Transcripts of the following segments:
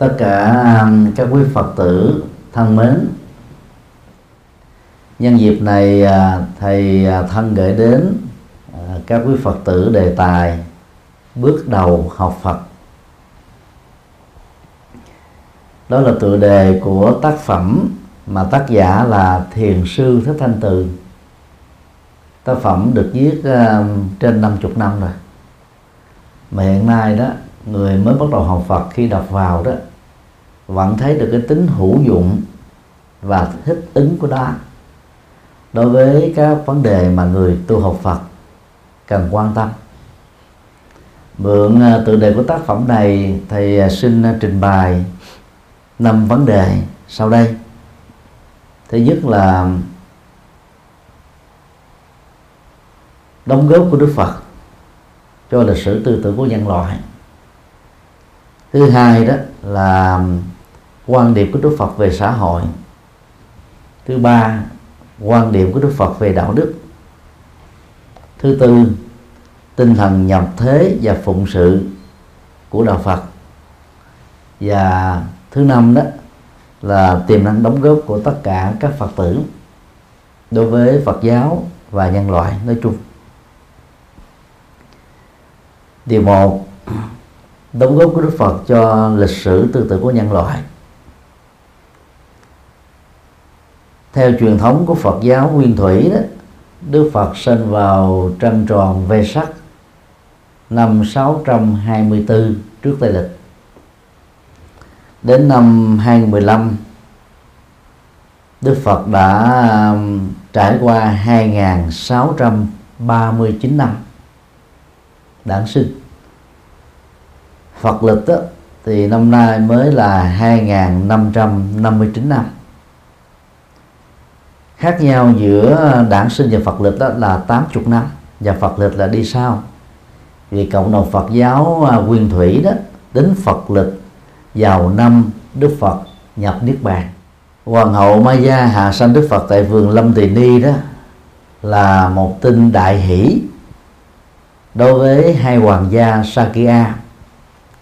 tất cả à, các quý phật tử thân mến. Nhân dịp này à, thầy à, thân gửi đến các quý phật tử đề tài bước đầu học phật. Đó là tựa đề của tác phẩm mà tác giả là thiền sư thích thanh từ. Tác phẩm được viết trên 50 năm rồi. Mà hiện nay đó, người mới bắt đầu học Phật khi đọc vào đó vẫn thấy được cái tính hữu dụng và thích ứng của nó đối với các vấn đề mà người tu học Phật cần quan tâm. Mượn tự tựa đề của tác phẩm này, thầy à, xin à, trình bày năm vấn đề sau đây. Thứ nhất là đóng góp của Đức Phật cho lịch sử tư tưởng của nhân loại. Thứ hai đó là quan điểm của Đức Phật về xã hội. Thứ ba, quan điểm của Đức Phật về đạo đức. Thứ tư, tinh thần nhập thế và phụng sự của đạo Phật. Và thứ năm đó là tiềm năng đóng góp của tất cả các Phật tử đối với Phật giáo và nhân loại nói chung. Điều một, đóng góp của Đức Phật cho lịch sử tư tưởng của nhân loại. Theo truyền thống của Phật giáo nguyên thủy đó Đức Phật sinh vào trăng tròn Vê sắc năm 624 trước Tây lịch. Đến năm 2015 Đức Phật đã um, trải qua 2.639 năm đản sinh. Phật lịch đó, thì năm nay mới là 2.559 năm khác nhau giữa đản sinh và Phật lịch đó là 80 năm. Và Phật lịch là đi sau. Vì cộng đồng Phật giáo à, quyền nguyên thủy đó đến Phật lịch vào năm Đức Phật nhập Niết Bàn. Hoàng hậu Maya hạ sanh Đức Phật tại vườn Lâm Tỳ Ni đó là một tin đại hỷ đối với hai hoàng gia Sakya,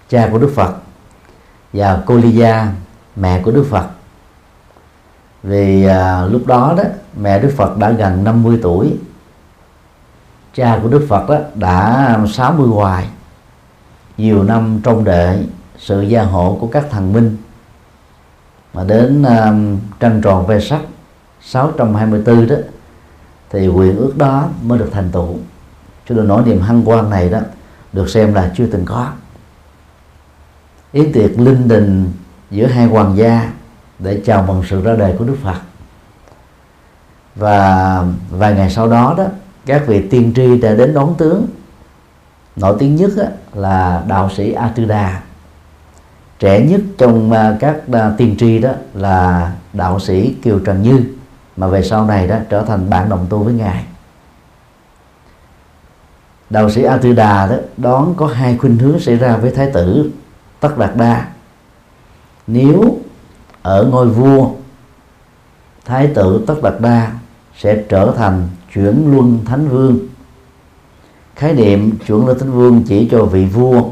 cha của Đức Phật, và koliya, mẹ của Đức Phật vì à, lúc đó đó mẹ Đức Phật đã gần 50 tuổi. Cha của Đức Phật đó đã 60 hoài. Nhiều năm trông đợi sự gia hộ của các thần minh. Mà đến à, trăng tròn ve sắc 624 đó thì quyền ước đó mới được thành tựu. Cho nên nỗi niềm hân hoan này đó được xem là chưa từng có. Yến tiệc linh đình giữa hai hoàng gia để chào mừng sự ra đời của Đức Phật. Và vài ngày sau đó đó, các vị tiên tri đã đến đón tướng. Nổi tiếng nhất là đạo sĩ Atuda trẻ nhất trong à, các à, tiên tri đó là đạo sĩ Kiều Trần Như, mà về sau này đó trở thành bạn đồng tu với ngài. Đạo sĩ Atuda đó đón có hai khuynh hướng xảy ra với thái tử Tất Đạt Đa. Nếu ở ngôi vua, thái tử Tất Đạt Đa sẽ trở thành chuyển luân thánh vương. Khái niệm chuyển luân thánh vương chỉ cho vị vua,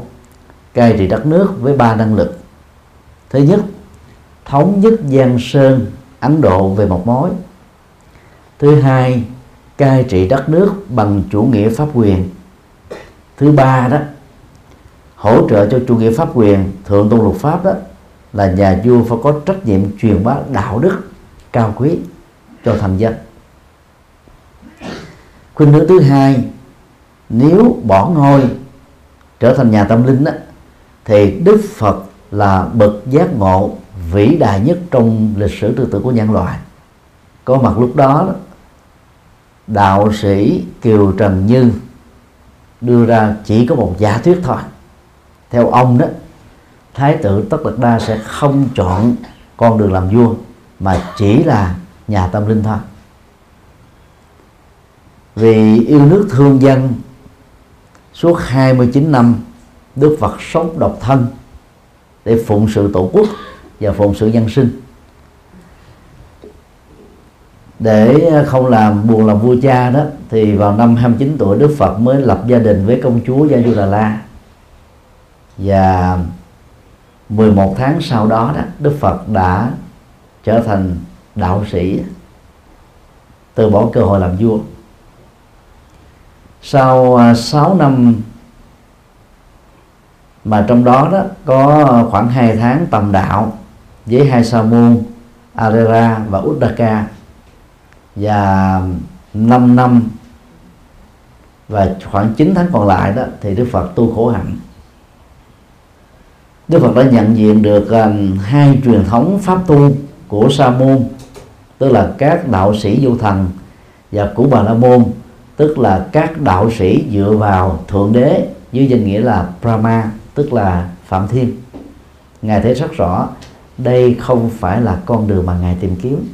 cai trị đất nước với ba năng lực. Thứ nhất, thống nhất giang sơn, ấn độ về một mối. Thứ hai, cai trị đất nước bằng chủ nghĩa pháp quyền. Thứ ba đó, hỗ trợ cho chủ nghĩa pháp quyền, thượng tôn luật pháp đó là nhà vua phải có trách nhiệm truyền bá đạo đức cao quý cho thành dân. Khuynh hướng thứ hai nếu bỏ ngôi trở thành nhà tâm linh đó, thì đức phật là bậc giác ngộ vĩ đại nhất trong lịch sử tư tưởng của nhân loại. Có mặt lúc đó đạo sĩ kiều trần như đưa ra chỉ có một giả thuyết thôi. Theo ông đó thái tử tất đạt đa sẽ không chọn con đường làm vua, mà chỉ là nhà tâm linh thôi. Vì yêu nước thương dân, suốt 29 năm, Đức Phật sống độc thân để phụng sự tổ quốc và phụng sự nhân sinh. Để không làm buồn lòng vua cha đó, thì vào năm 29 tuổi Đức Phật mới lập gia đình với công chúa Gia Du Đà La. Và 11 tháng sau đó đó, Đức Phật đã trở thành đạo sĩ, từ bỏ cơ hội làm vua. Sau à, 6 năm mà trong đó đó có khoảng 2 tháng tầm đạo với hai sa môn, Arera và Uddaka và 5 năm và khoảng 9 tháng còn lại đó thì Đức Phật tu khổ hạnh. Đức Phật đã nhận diện được uh, hai truyền thống pháp tu của Sa môn tức là các đạo sĩ vô thần và của Bà La môn tức là các đạo sĩ dựa vào thượng đế dưới danh nghĩa là Brahma tức là Phạm Thiên. Ngài thấy rất rõ đây không phải là con đường mà ngài tìm kiếm.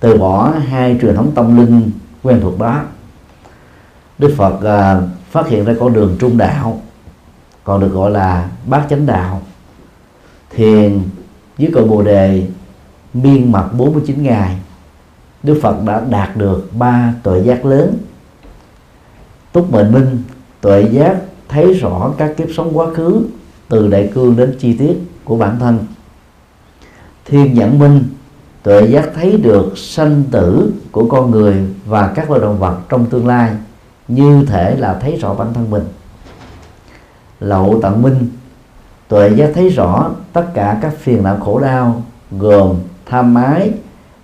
Từ bỏ hai truyền thống tâm linh quen thuộc đó Đức Phật uh, phát hiện ra con đường trung đạo còn được gọi là bát chánh đạo. Thiền dưới cội bồ đề, miên mật 49 ngày, Đức Phật đã đạt được ba tuệ giác lớn. Túc mệnh minh, tuệ giác thấy rõ các kiếp sống quá khứ, từ đại cương đến chi tiết của bản thân. Thiên nhãn minh, tuệ giác thấy được sanh tử của con người và các loài động vật trong tương lai, như thể là thấy rõ bản thân mình lậu tận minh. Tuệ giác thấy rõ tất cả các phiền não khổ đau, gồm tham ái,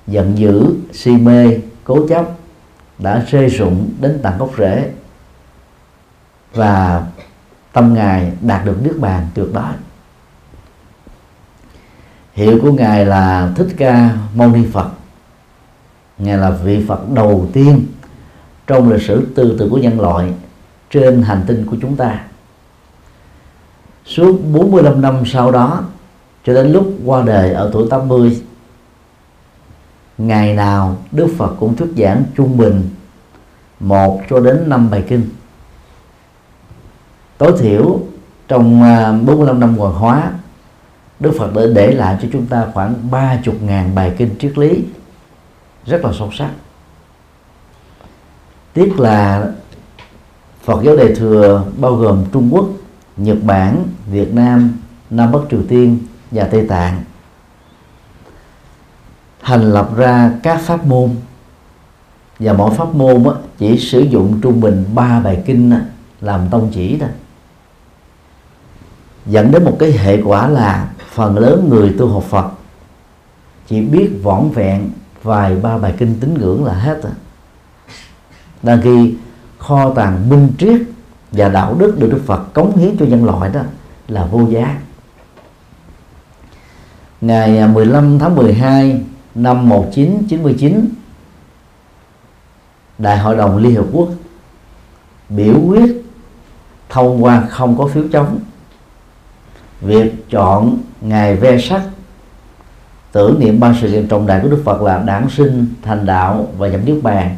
giận dữ, si mê, cố chấp, đã rơi rụng đến tận gốc rễ. Và tâm ngài đạt được nước bàn tuyệt đối. Hiệu của ngài là thích ca mâu ni phật. Ngài là vị phật đầu tiên trong lịch sử tư tưởng của nhân loại trên hành tinh của chúng ta suốt 45 năm sau đó cho đến lúc qua đời ở tuổi 80 ngày nào Đức Phật cũng thuyết giảng trung bình một cho đến năm bài kinh. Tối thiểu trong à, 45 năm hoàn hóa Đức Phật đã để lại cho chúng ta khoảng ba chục ngàn bài kinh triết lý rất là sâu sắc. Tiếc là Phật giáo Đại thừa bao gồm Trung Quốc, Nhật Bản, Việt Nam, Nam Bắc Triều Tiên và Tây Tạng. Thành lập ra các pháp môn. Và mỗi pháp môn chỉ sử dụng trung bình ba bài kinh làm tông chỉ thôi. Dẫn đến một cái hệ quả là phần lớn người tu học Phật chỉ biết vỏn vẹn vài ba bài kinh tín ngưỡng là hết rồi đang khi kho tàng minh triết và đạo đức được Đức Phật cống hiến cho nhân loại đó là vô giá. Ngày 15 tháng 12 năm 1999 Đại hội đồng Liên Hợp Quốc biểu quyết thông qua không có phiếu chống. Việc chọn ngày ve sắc, tưởng niệm ba sự kiện trọng đại của Đức Phật là đản sinh, thành đạo và nhập niết bàn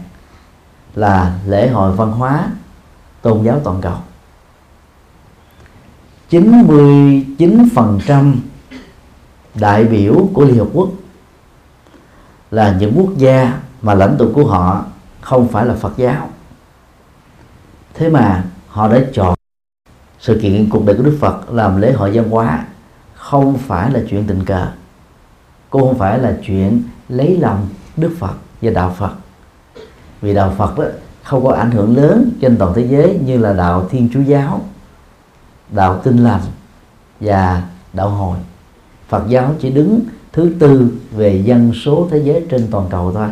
là lễ hội văn hóa tôn giáo toàn cầu. 99% đại biểu của Liên Hợp Quốc là những quốc gia mà lãnh tụ của họ không phải là Phật giáo. Thế mà họ đã chọn sự kiện cuộc đời của Đức Phật làm lễ hội văn hóa không phải là chuyện tình cờ, cũng không phải là chuyện lấy lòng Đức Phật và đạo Phật. Vì đạo Phật đó không có ảnh hưởng lớn trên toàn thế giới như là đạo Thiên Chúa giáo, đạo Tinh lành và đạo Hồi Phật giáo chỉ đứng thứ tư về dân số thế giới trên toàn cầu thôi.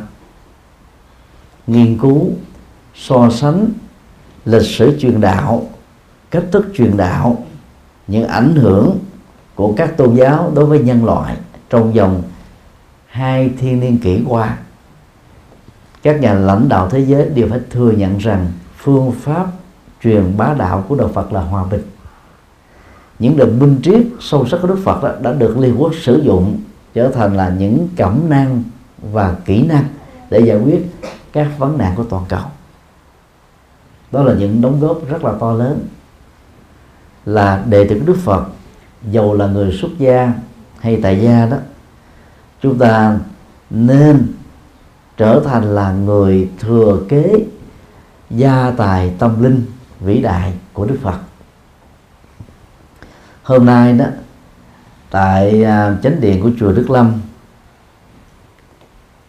Nghiên cứu, so sánh lịch sử truyền đạo, cách thức truyền đạo, những ảnh hưởng của các tôn giáo đối với nhân loại trong vòng hai thiên niên kỷ qua các nhà lãnh đạo thế giới đều phải thừa nhận rằng phương pháp truyền bá đạo của đạo Phật là hòa bình. Những đường minh triết sâu sắc của Đức Phật đó đã được Liên Quốc sử dụng trở thành là những cẩm năng và kỹ năng để giải quyết các vấn nạn của toàn cầu. Đó là những đóng góp rất là to lớn. Là đệ tử của Đức Phật, dầu là người xuất gia hay tại gia đó, chúng ta nên trở thành là người thừa kế gia tài tâm linh vĩ đại của Đức Phật. Hôm nay đó, tại à, chánh điện của chùa Đức Lâm,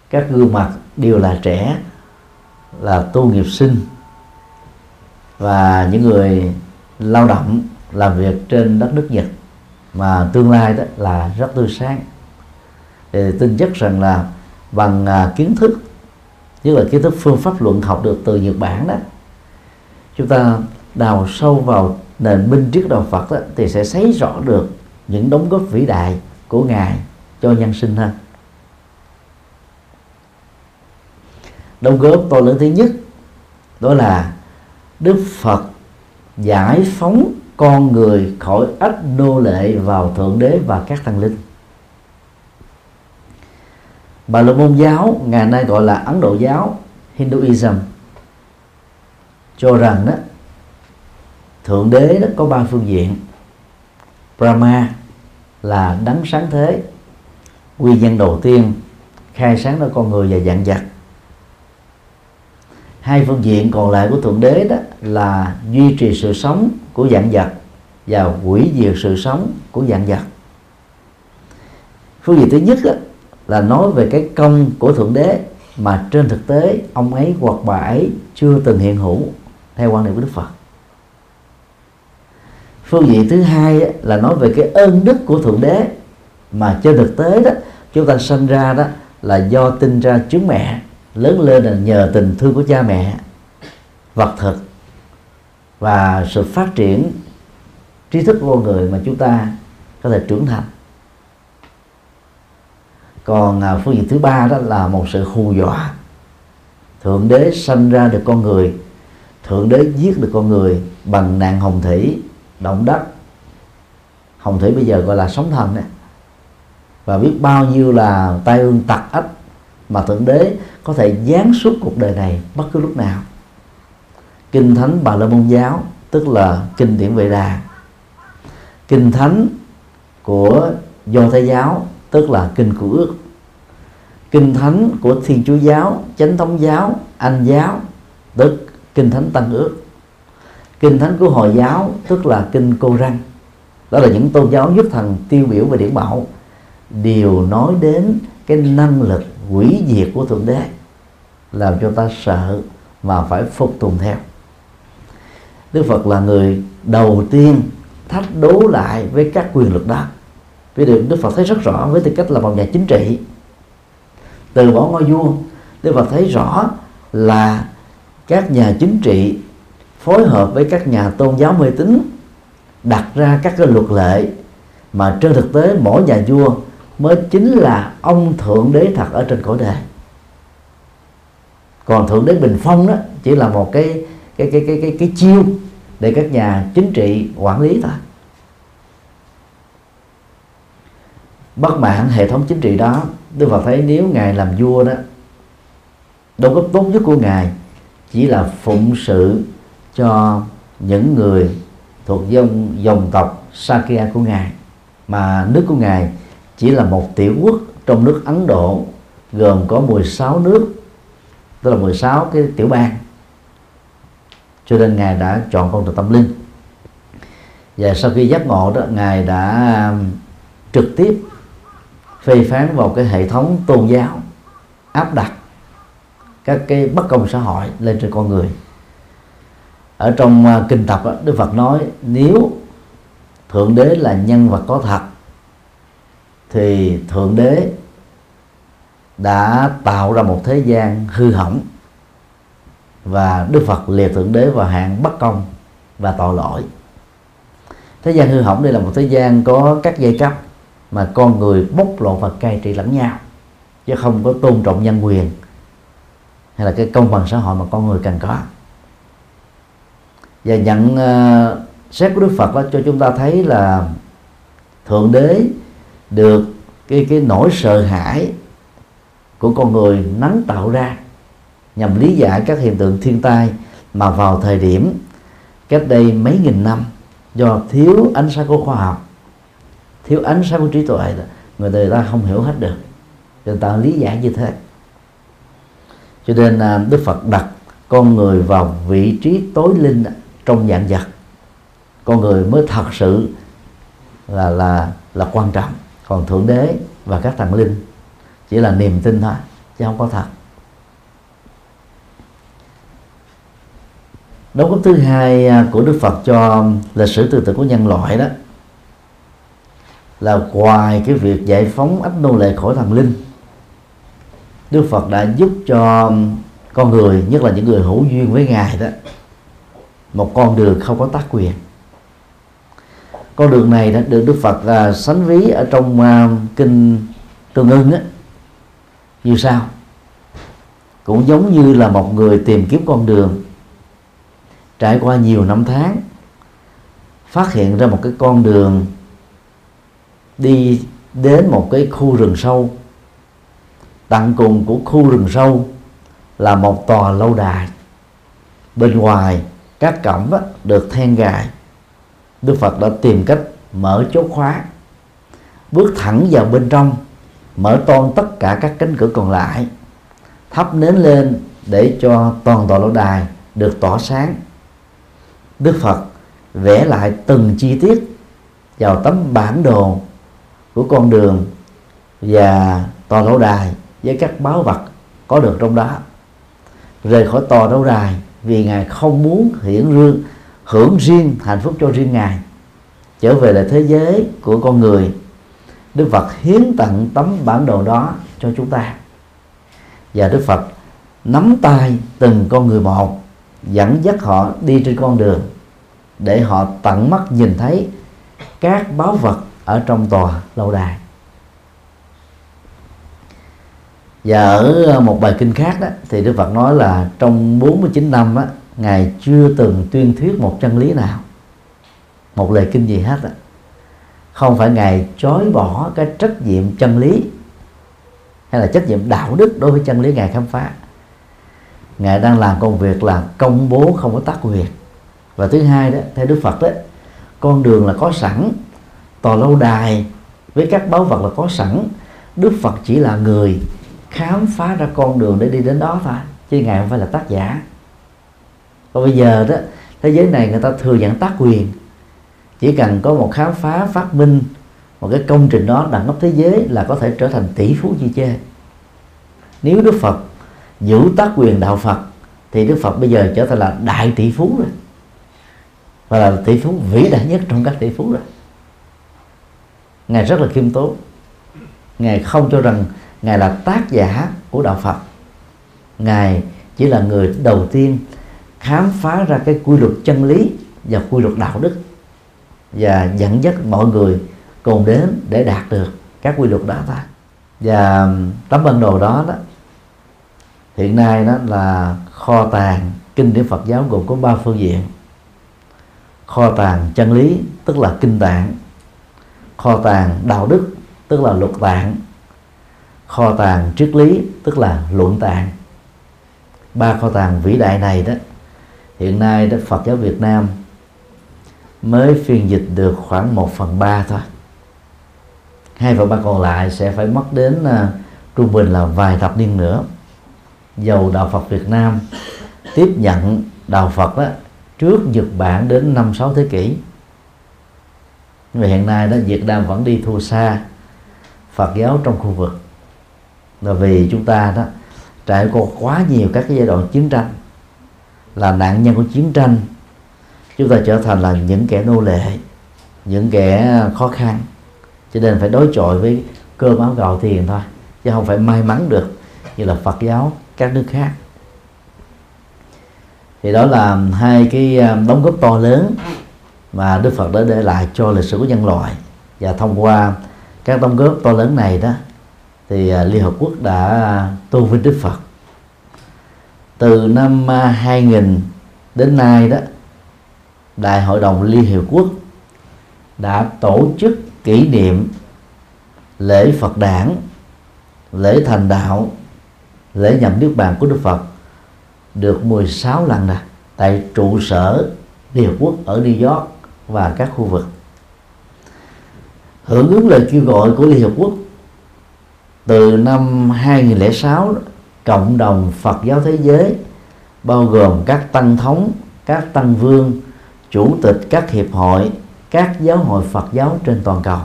các gương mặt đều là trẻ, là tu nghiệp sinh và những người lao động làm việc trên đất nước Nhật. Mà tương lai đó là rất tươi sáng. Thì tin chắc rằng là bằng à, kiến thức như là kiến thức phương pháp luận học được từ Nhật Bản đó. Chúng ta đào sâu vào nền minh triết đạo Phật đó, thì sẽ thấy rõ được những đóng góp vĩ đại của ngài cho nhân sinh hơn. Đóng góp to lớn thứ nhất đó là Đức Phật giải phóng con người khỏi ách nô lệ vào thượng đế và các thần linh bà la môn giáo ngày nay gọi là ấn độ giáo hinduism. Cho rằng đó thượng đế đó có ba phương diện. Brahma là đấng sáng thế nguyên nhân đầu tiên khai sáng ra con người và dạng vật. Hai phương diện còn lại của thượng đế đó là duy trì sự sống của dạng vật và hủy diệt sự sống của dạng vật. Phương diện thứ nhất đó, là nói về cái công của thượng đế mà trên thực tế ông ấy hoặc bà ấy chưa từng hiện hữu theo quan niệm của đức phật. Phương diện thứ hai là nói về cái ơn đức của thượng đế mà trên thực tế đó, chúng ta sinh ra đó là do tinh ra trứng mẹ, lớn lên là nhờ tình thương của cha mẹ, vật thực và sự phát triển trí thức của con người mà chúng ta có thể trưởng thành còn à, phương diện thứ ba đó là một sự hù dọa. Thượng đế sanh ra được con người thượng đế giết được con người bằng nạn hồng thủy động đất. Hồng thủy bây giờ gọi là sóng thần đấy. Và biết bao nhiêu là tai ương tặc ách mà thượng đế có thể giáng suốt cuộc đời này bất cứ lúc nào. Kinh thánh bà la môn giáo tức là kinh điển vệ đà. Kinh thánh của do thái giáo tức là kinh của ước. Kinh thánh của thiên chúa giáo, chánh thống giáo, anh giáo, tức kinh thánh tăng ước. Kinh thánh của hồi giáo, tức là kinh cô răng đó là những tôn giáo nhất thần tiêu biểu về điển bảo đều nói đến cái năng lực quỷ diệt của thượng đế, làm cho ta sợ mà phải phục tùng theo. Đức phật là người đầu tiên thách đố lại với các quyền lực đó vì điều đức phật thấy rất rõ với tư cách là một nhà chính trị. Từ bỏ ngôi vua đức phật thấy rõ là các nhà chính trị phối hợp với các nhà tôn giáo mê tín đặt ra các cái luật lệ mà trên thực tế mỗi nhà vua mới chính là ông thượng đế thật ở trên cõi đề còn thượng đế bình phong đó chỉ là một cái cái cái cái cái, cái chiêu để các nhà chính trị quản lý thôi. Bất mãn hệ thống chính trị đó Đức Phật thấy nếu ngài làm vua đó đóng góp tốt nhất của ngài, chỉ là phụng sự cho những người thuộc dòng dòng tộc Sakya của ngài. Mà nước của ngài chỉ là một tiểu quốc trong nước Ấn Độ, gồm có 16 nước, tức là 16 cái tiểu bang. Cho nên ngài đã chọn con đường tâm linh. Và sau khi giác ngộ đó, ngài đã um, trực tiếp phê phán vào cái hệ thống tôn giáo, áp đặt các cái bất công xã hội lên trên con người. Ở trong à, kinh tập Đức Phật nói nếu thượng đế là nhân vật có thật, thì thượng đế đã tạo ra một thế gian hư hỏng và Đức Phật liệt thượng đế vào hạng bất công và tội lỗi. Thế gian hư hỏng đây là một thế gian có các giai cấp mà con người bóc lột và cai trị lẫn nhau chứ không có tôn trọng nhân quyền hay là cái công bằng xã hội mà con người cần có. Và nhận uh, xét của Đức Phật đó cho chúng ta thấy là thượng đế được cái cái nỗi sợ hãi của con người nắng tạo ra nhằm lý giải các hiện tượng thiên tai mà vào thời điểm cách đây mấy nghìn năm do thiếu ánh sáng của khoa học thiếu ánh sáng của trí tuệ người người ta không hiểu hết được. Người ta lý giải như thế. Cho nên à, Đức Phật đặt con người vào vị trí tối linh trong dạng vật. Con người mới thật sự là là là quan trọng. Còn thượng đế và các thần linh chỉ là niềm tin thôi, chứ không có thật. Đóng góp thứ hai à, của Đức Phật cho lịch sử tư tưởng của nhân loại đó là ngoài cái việc giải phóng ách nô lệ khỏi thần linh. Đức Phật đã giúp cho con người nhất là những người hữu duyên với ngài đó một con đường không có tác quyền. Con đường này đã được Đức Phật là sánh ví ở trong uh, kinh Tương ưng á như sau. Cũng giống như là một người tìm kiếm con đường trải qua nhiều năm tháng phát hiện ra một cái con đường đi đến một cái khu rừng sâu. Tận cùng của khu rừng sâu là một tòa lâu đài. Bên ngoài, các cổng được then gài. Đức Phật đã tìm cách mở chốt khóa. Bước thẳng vào bên trong, mở toan tất cả các cánh cửa còn lại, thắp nến lên để cho toàn tòa lâu đài được tỏa sáng. Đức Phật vẽ lại từng chi tiết vào tấm bản đồ của con đường và tòa lâu đài với các báo vật có được trong đó. Rời khỏi tòa lâu đài vì ngài không muốn hiển rương, hưởng riêng hạnh phúc cho riêng ngài, trở về lại thế giới của con người. Đức Phật hiến tặng tấm bản đồ đó cho chúng ta. Và Đức Phật nắm tay từng con người một, dẫn dắt họ đi trên con đường để họ tận mắt nhìn thấy các báu vật ở trong tòa lâu đài. Và ở ờ, một bài kinh khác đó thì Đức Phật nói là trong 49 năm á, ngài chưa từng tuyên thuyết một chân lý nào một lời kinh gì hết á. Không phải ngài chối bỏ cái trách nhiệm chân lý hay là trách nhiệm đạo đức đối với chân lý ngài khám phá. Ngài đang làm công việc là công bố không có tác quyền. Và thứ hai đó theo đức phật đó con đường là có sẵn tòa lâu đài với các báu vật là có sẵn. Đức phật chỉ là người khám phá ra con đường để đi đến đó thôi, chứ ngài không phải là tác giả. Còn bây giờ đó, thế giới này người ta thừa nhận tác quyền. Chỉ cần có một khám phá, phát minh một cái công trình đó đẳng cấp thế giới là có thể trở thành tỷ phú như chê. Nếu đức phật giữ tác quyền đạo phật, thì đức phật bây giờ trở thành là đại tỷ phú rồi. Và là tỷ phú vĩ đại nhất trong các tỷ phú rồi ngài rất là khiêm tốn. Ngài không cho rằng ngài là tác giả của đạo phật. Ngài chỉ là người đầu tiên khám phá ra cái quy luật chân lý và quy luật đạo đức và dẫn dắt mọi người cùng đến để đạt được các quy luật đó ta. và tấm bản đồ đó đó, hiện nay đó là kho tàng kinh điển Phật giáo gồm có ba phương diện. Kho tàng chân lý, tức là kinh tạng kho tàng đạo đức tức là luật tạng kho tàng triết lý tức là luận tạng. Ba kho tàng vĩ đại này đó hiện nay đó Phật giáo Việt Nam mới phiên dịch được khoảng 1 phần 3 thôi. Hai phần ba còn lại sẽ phải mất đến uh, trung bình là vài thập niên nữa. Dầu đạo Phật Việt Nam tiếp nhận đạo Phật đó trước Nhật Bản đến năm sáu thế kỷ nhưng mà hiện nay đó, Việt Nam vẫn đi thua xa Phật giáo trong khu vực. Là vì chúng ta đó, trải qua quá nhiều các cái giai đoạn chiến tranh, là nạn nhân của chiến tranh, chúng ta trở thành là những kẻ nô lệ, những kẻ khó khăn. Cho nên phải đối chọi với cơm áo gạo tiền thôi, chứ không phải may mắn được như là Phật giáo các nước khác. Thì đó là hai cái ờ, đóng góp to lớn mà Đức Phật đã để lại cho lịch sử của nhân loại. Và thông qua các đóng góp to lớn này đó thì à, Liên Hợp Quốc đã tôn vinh Đức Phật. Từ năm à, 2000 đến nay đó Đại hội đồng Liên Hiệp Quốc đã tổ chức kỷ niệm lễ Phật đản, lễ thành đạo, lễ nhậm niết bàn của Đức Phật được 16 lần nè tại trụ sở Liên Hợp Quốc ở New York và các khu vực. Hưởng ứng lời kêu gọi của Liên Hợp Quốc từ năm 2006 cộng đồng Phật giáo thế giới bao gồm các tăng thống, các tăng vương, chủ tịch các hiệp hội các giáo hội Phật giáo trên toàn cầu.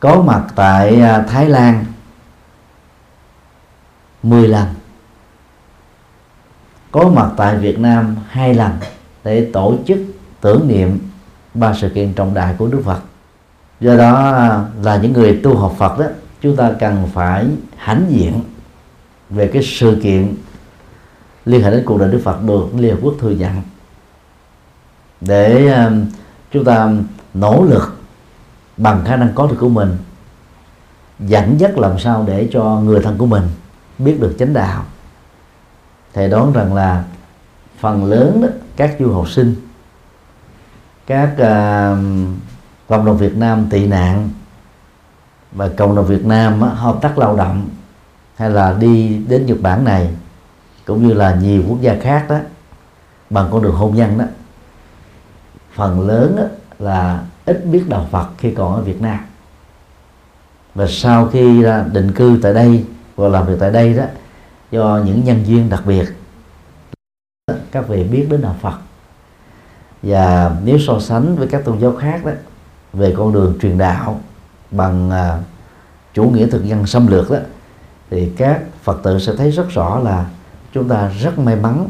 Có mặt tại à, Thái Lan 10 lần. Có mặt tại Việt Nam hai lần để tổ chức tưởng niệm ba sự kiện trọng đại của Đức Phật. Do đó là những người tu học Phật đó chúng ta cần phải hãnh diện về cái sự kiện liên hệ đến cuộc đời Đức Phật được Liên Hợp Quốc thừa nhận. Để ờ, chúng ta nỗ lực bằng khả năng có được của mình dẫn dắt làm sao để cho người thân của mình biết được chánh đạo. Thầy đoán rằng là phần lớn đó, các du học sinh các uh, cộng đồng Việt Nam tị nạn và cộng đồng Việt Nam uh, hợp tác lao động hay là đi đến Nhật Bản này cũng như là nhiều quốc gia khác đó bằng con đường hôn nhân đó phần lớn đó là ít biết đạo Phật khi còn ở Việt Nam. Và sau khi à, định cư tại đây và làm việc tại đây đó do những nhân duyên đặc biệt các vị biết đến đạo Phật. Và nếu so sánh với các tôn giáo khác đó về con đường truyền đạo bằng uh, chủ nghĩa thực dân xâm lược đó thì các phật tử sẽ thấy rất rõ là chúng ta rất may mắn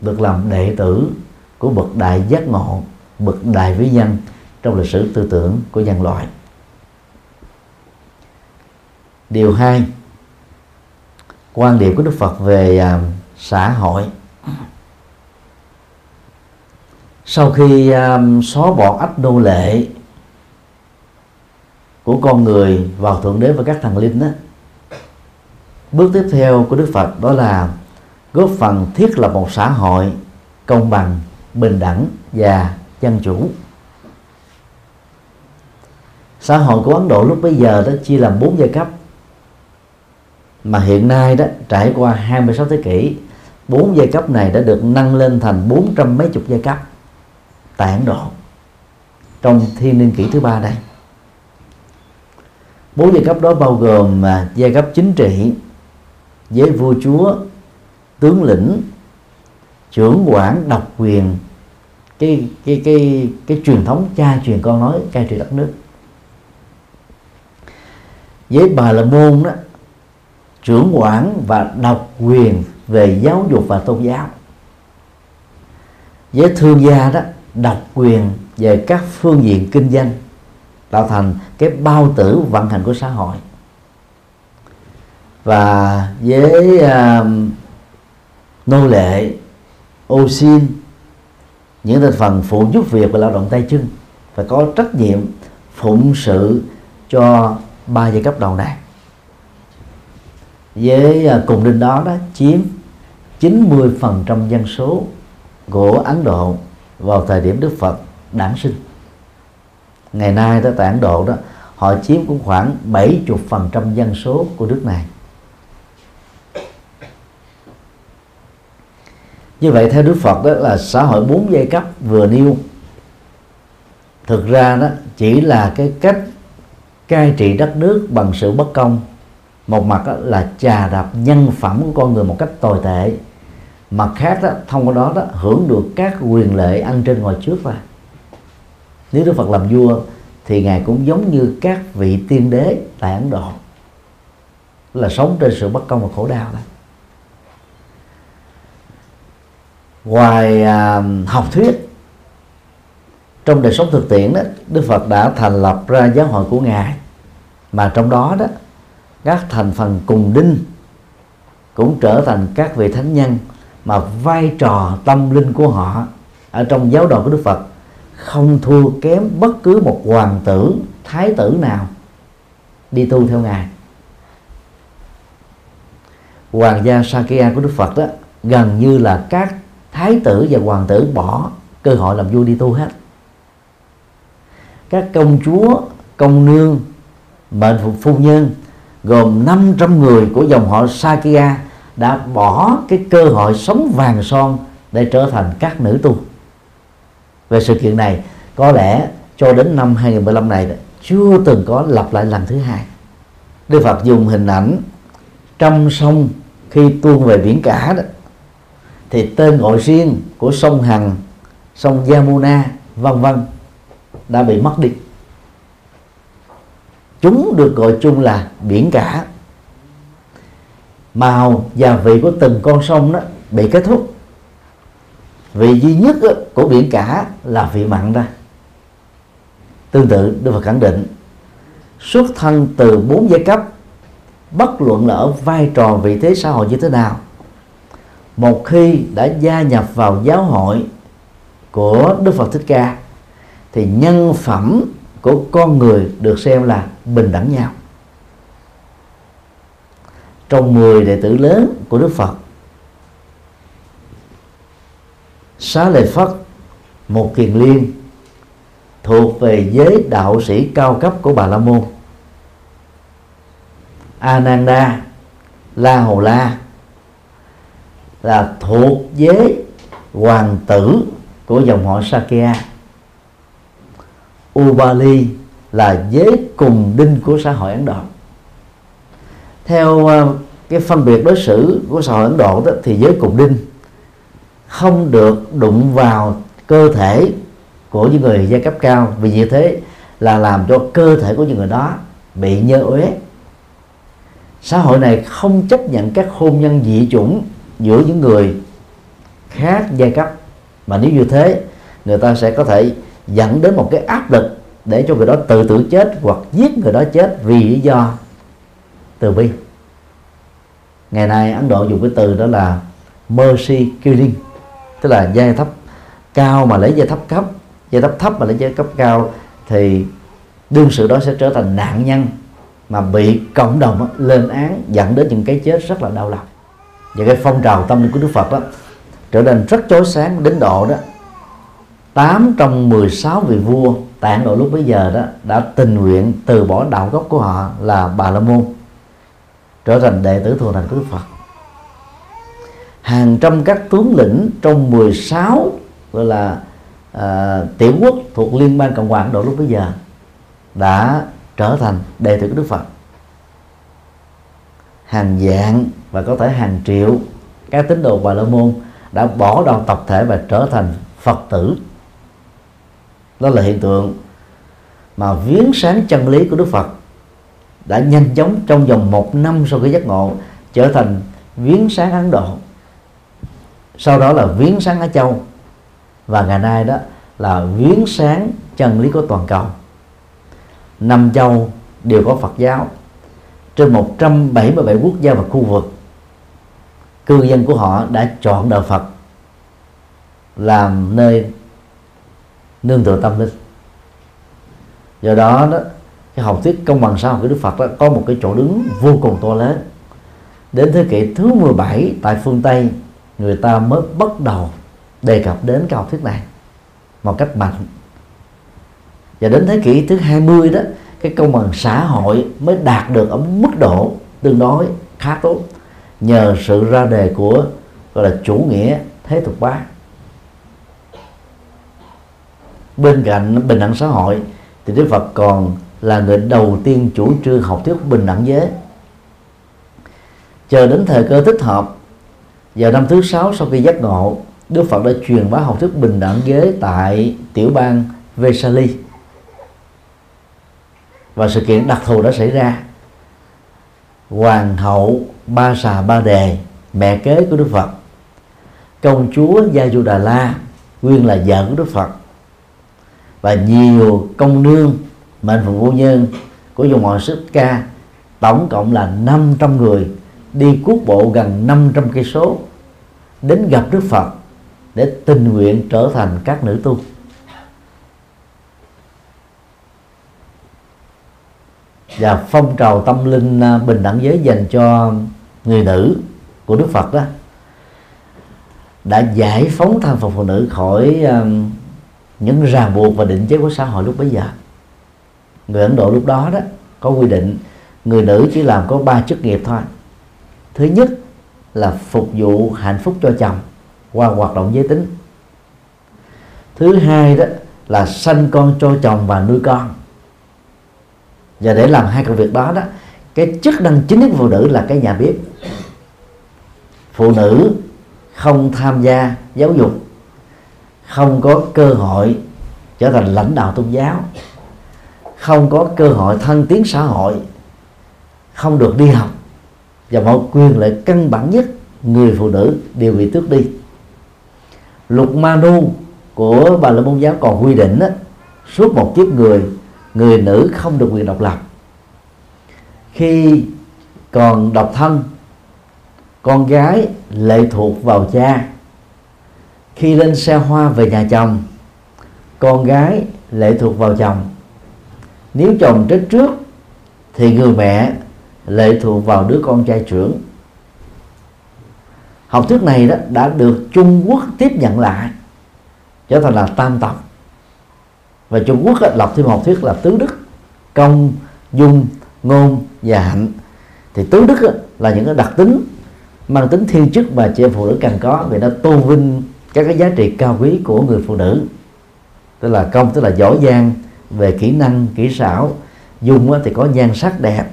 được làm đệ tử của bậc đại giác ngộ bậc đại vĩ nhân trong lịch sử tư tưởng của nhân loại. Điều hai quan điểm của đức phật về uh, xã hội. Sau khi um, xóa bỏ ách nô lệ của con người vào thượng đế và các thần linh đó bước tiếp theo của đức phật đó là góp phần thiết lập một xã hội công bằng bình đẳng và dân chủ. Xã hội của ấn độ lúc bây giờ đó chia làm bốn giai cấp. Mà hiện nay đó trải qua 26 thế kỷ bốn giai cấp này đã được nâng lên thành bốn trăm mấy chục giai cấp tại Ấn Độ trong thiên niên kỷ thứ ba đây. Bốn giai cấp đó bao gồm à, giai cấp chính trị với vua chúa tướng lĩnh trưởng quản độc quyền cái cái cái cái truyền thống cha truyền con nói cai trị đất nước. Với bà la môn đó trưởng quản và độc quyền về giáo dục và tôn giáo. Với thương gia đó độc quyền về các phương diện kinh doanh tạo thành cái bao tử vận hành của xã hội. Và với uh, nô lệ ô xin những thành phần phụ giúp việc và lao động tay chân phải có trách nhiệm phụng sự cho ba giai cấp đầu này. Với uh, cùng đinh đó đó chiếm 90% dân số của Ấn Độ vào thời điểm Đức Phật đản sinh. Ngày nay đó tại Ấn Độ đó, họ chiếm cũng khoảng 70% dân số của nước này. Như vậy theo Đức Phật đó là xã hội bốn giai cấp vừa nêu. Thực ra đó, chỉ là cái cách cai trị đất nước bằng sự bất công. Một mặt là chà đạp nhân phẩm của con người một cách tồi tệ mặt khác đó thông qua đó đó hưởng được các quyền lợi ăn trên ngồi trước và nếu Đức Phật làm vua thì ngài cũng giống như các vị tiên đế tại Ấn Độ là sống trên sự bất công và khổ đau đó. Ngoài à, học thuyết trong đời sống thực tiễn đó Đức Phật đã thành lập ra giáo hội của ngài. Mà trong đó đó các thành phần cùng đinh cũng trở thành các vị thánh nhân mà vai trò tâm linh của họ ở trong giáo đoàn của Đức Phật không thua kém bất cứ một hoàng tử, thái tử nào đi tu theo ngài. Hoàng gia Sakya của Đức Phật đó gần như là các thái tử và hoàng tử bỏ cơ hội làm vua đi tu hết. Các công chúa, công nương mệnh phụ phu nhân gồm 500 người của dòng họ Sakya đã bỏ cái cơ hội sống vàng son để trở thành các nữ tu. Về sự kiện này, có lẽ cho đến năm 2015 này chưa từng có lặp lại lần thứ hai. Đức Phật dùng hình ảnh trong sông khi tuôn về biển cả đó. Thì tên gọi riêng của sông Hằng, sông Yamuna, vân vân, đã bị mất đi. Chúng được gọi chung là biển cả màu và vị của từng con sông đó bị kết thúc. Vị duy nhất của biển cả là vị mặn ra. Tương tự, Đức Phật khẳng định, xuất thân từ bốn giai cấp, bất luận là ở vai trò vị thế xã hội như thế nào, một khi đã gia nhập vào giáo hội của Đức Phật Thích Ca, thì nhân phẩm của con người được xem là bình đẳng nhau trong 10 đệ tử lớn của Đức Phật. Xá Lợi Phất, một kiền liên, thuộc về giới đạo sĩ cao cấp của Bà La Môn. Ananda, La Hồ La, là thuộc giới hoàng tử của dòng họ Sakya. Ubali là giới cùng đinh của xã hội Ấn Độ theo ờ, cái phân biệt đối xử của xã hội Ấn Độ đó, thì giới cùng đinh không được đụng vào cơ thể của những người giai cấp cao. Vì như thế là làm cho cơ thể của những người đó bị nhơ uế. Xã hội này không chấp nhận các hôn nhân dị chủng giữa những người khác giai cấp. Mà nếu như thế người ta sẽ có thể dẫn đến một cái áp lực để cho người đó tự tử chết hoặc giết người đó chết vì lý do từ bi. Ngày nay ấn độ dùng cái từ đó là mercy killing, tức là giai thấp cao mà lấy giai thấp cấp. Giai thấp thấp mà lấy giai cấp cao thì đương sự đó sẽ trở thành nạn nhân mà bị cộng đồng lên án, dẫn đến những cái chết rất là đau lòng. Và cái phong trào tâm linh của Đức Phật đó trở nên rất chói sáng đến độ đó. 8 trong 16 vị vua tạng Độ lúc bấy giờ đó đã tình nguyện từ bỏ đạo gốc của họ là Bà La Môn trở thành đệ tử thuần thành của Đức Phật. Hàng trăm các tướng lĩnh trong 16 gọi là à, tiểu quốc thuộc liên bang cộng hòa Ấn Độ lúc bấy giờ đã trở thành đệ tử của Đức Phật. Hàng vạn và có thể hàng triệu các tín đồ Bà La Môn đã bỏ đạo tập thể và trở thành Phật tử. Đó là hiện tượng mà viếng sáng chân lý của Đức Phật đã nhanh chóng trong vòng một năm sau khi giác ngộ trở thành viếng sáng Ấn Độ. Sau đó là viếng sáng Á Châu. Và ngày nay đó là viếng sáng chân lý của toàn cầu. Năm châu đều có Phật giáo trên 177 quốc gia và khu vực. Cư dân của họ đã chọn đạo Phật làm nơi nương tựa tâm linh. Do đó đó cái học thuyết công bằng xã hội của Đức Phật đó có một cái chỗ đứng vô cùng to lớn. Đến thế kỷ thứ 17 tại phương Tây, người ta mới bắt đầu đề cập đến cái học thuyết này một cách mạnh. Và đến thế kỷ thứ 20 đó, cái công bằng xã hội mới đạt được ở mức độ tương đối khá tốt nhờ sự ra đề của, gọi là, chủ nghĩa thế tục hóa bên cạnh bình đẳng xã hội thì Đức Phật còn là người đầu tiên chủ trương học thuyết bình đẳng giới. Chờ đến thời cơ thích hợp, vào năm thứ sáu sau khi giác ngộ, Đức Phật đã truyền bá học thuyết bình đẳng giới tại tiểu bang Vesali và sự kiện đặc thù đã xảy ra. Hoàng hậu ba xà ba đề, mẹ kế của đức phật, công chúa gia du đà la, nguyên là vợ của đức phật, và nhiều công nương mệnh phụ vô nhân của dòng họ sức ca tổng cộng là 500 người đi quốc bộ gần 500 cây số đến gặp Đức Phật để tình nguyện trở thành các nữ tu. Và phong trào tâm linh à, bình đẳng giới dành cho người nữ của Đức Phật đó đã giải phóng thân phận phụ nữ khỏi à, những ràng buộc và định chế của xã hội lúc bấy giờ người Ấn Độ lúc đó đó có quy định người nữ chỉ làm có ba chức nghiệp thôi. Thứ nhất là phục vụ hạnh phúc cho chồng qua hoạt động giới tính. Thứ hai đó là sanh con cho chồng và nuôi con. Và để làm hai công việc đó đó, cái chức năng chính của phụ nữ là cái nhà bếp. Phụ nữ không tham gia giáo dục, không có cơ hội trở thành lãnh đạo tôn giáo không có cơ hội thăng tiến xã hội. Không được đi học. Và mọi quyền lợi căn bản nhất người phụ nữ đều bị tước đi. Luật manu của bà la môn giáo còn quy định đó, suốt một kiếp người người nữ không được quyền độc lập. Khi còn độc thân con gái lệ thuộc vào cha. Khi lên xe hoa về nhà chồng con gái lệ thuộc vào chồng nếu chồng chết trước, thì người mẹ lệ thuộc vào đứa con trai trưởng. Học thuyết này đó đã được Trung Quốc tiếp nhận lại, trở thành là tam tộc và Trung Quốc lập thêm học thuyết là tứ đức, công, dung, ngôn và hạnh. Thì tứ đức là những cái đặc tính mang tính thiên chức mà chị em phụ nữ cần có vì nó tôn vinh các cái giá trị cao quý của người phụ nữ. Tức là công, tức là giỏi giang về kỹ năng, kỹ xảo. Dung thì có nhan sắc đẹp,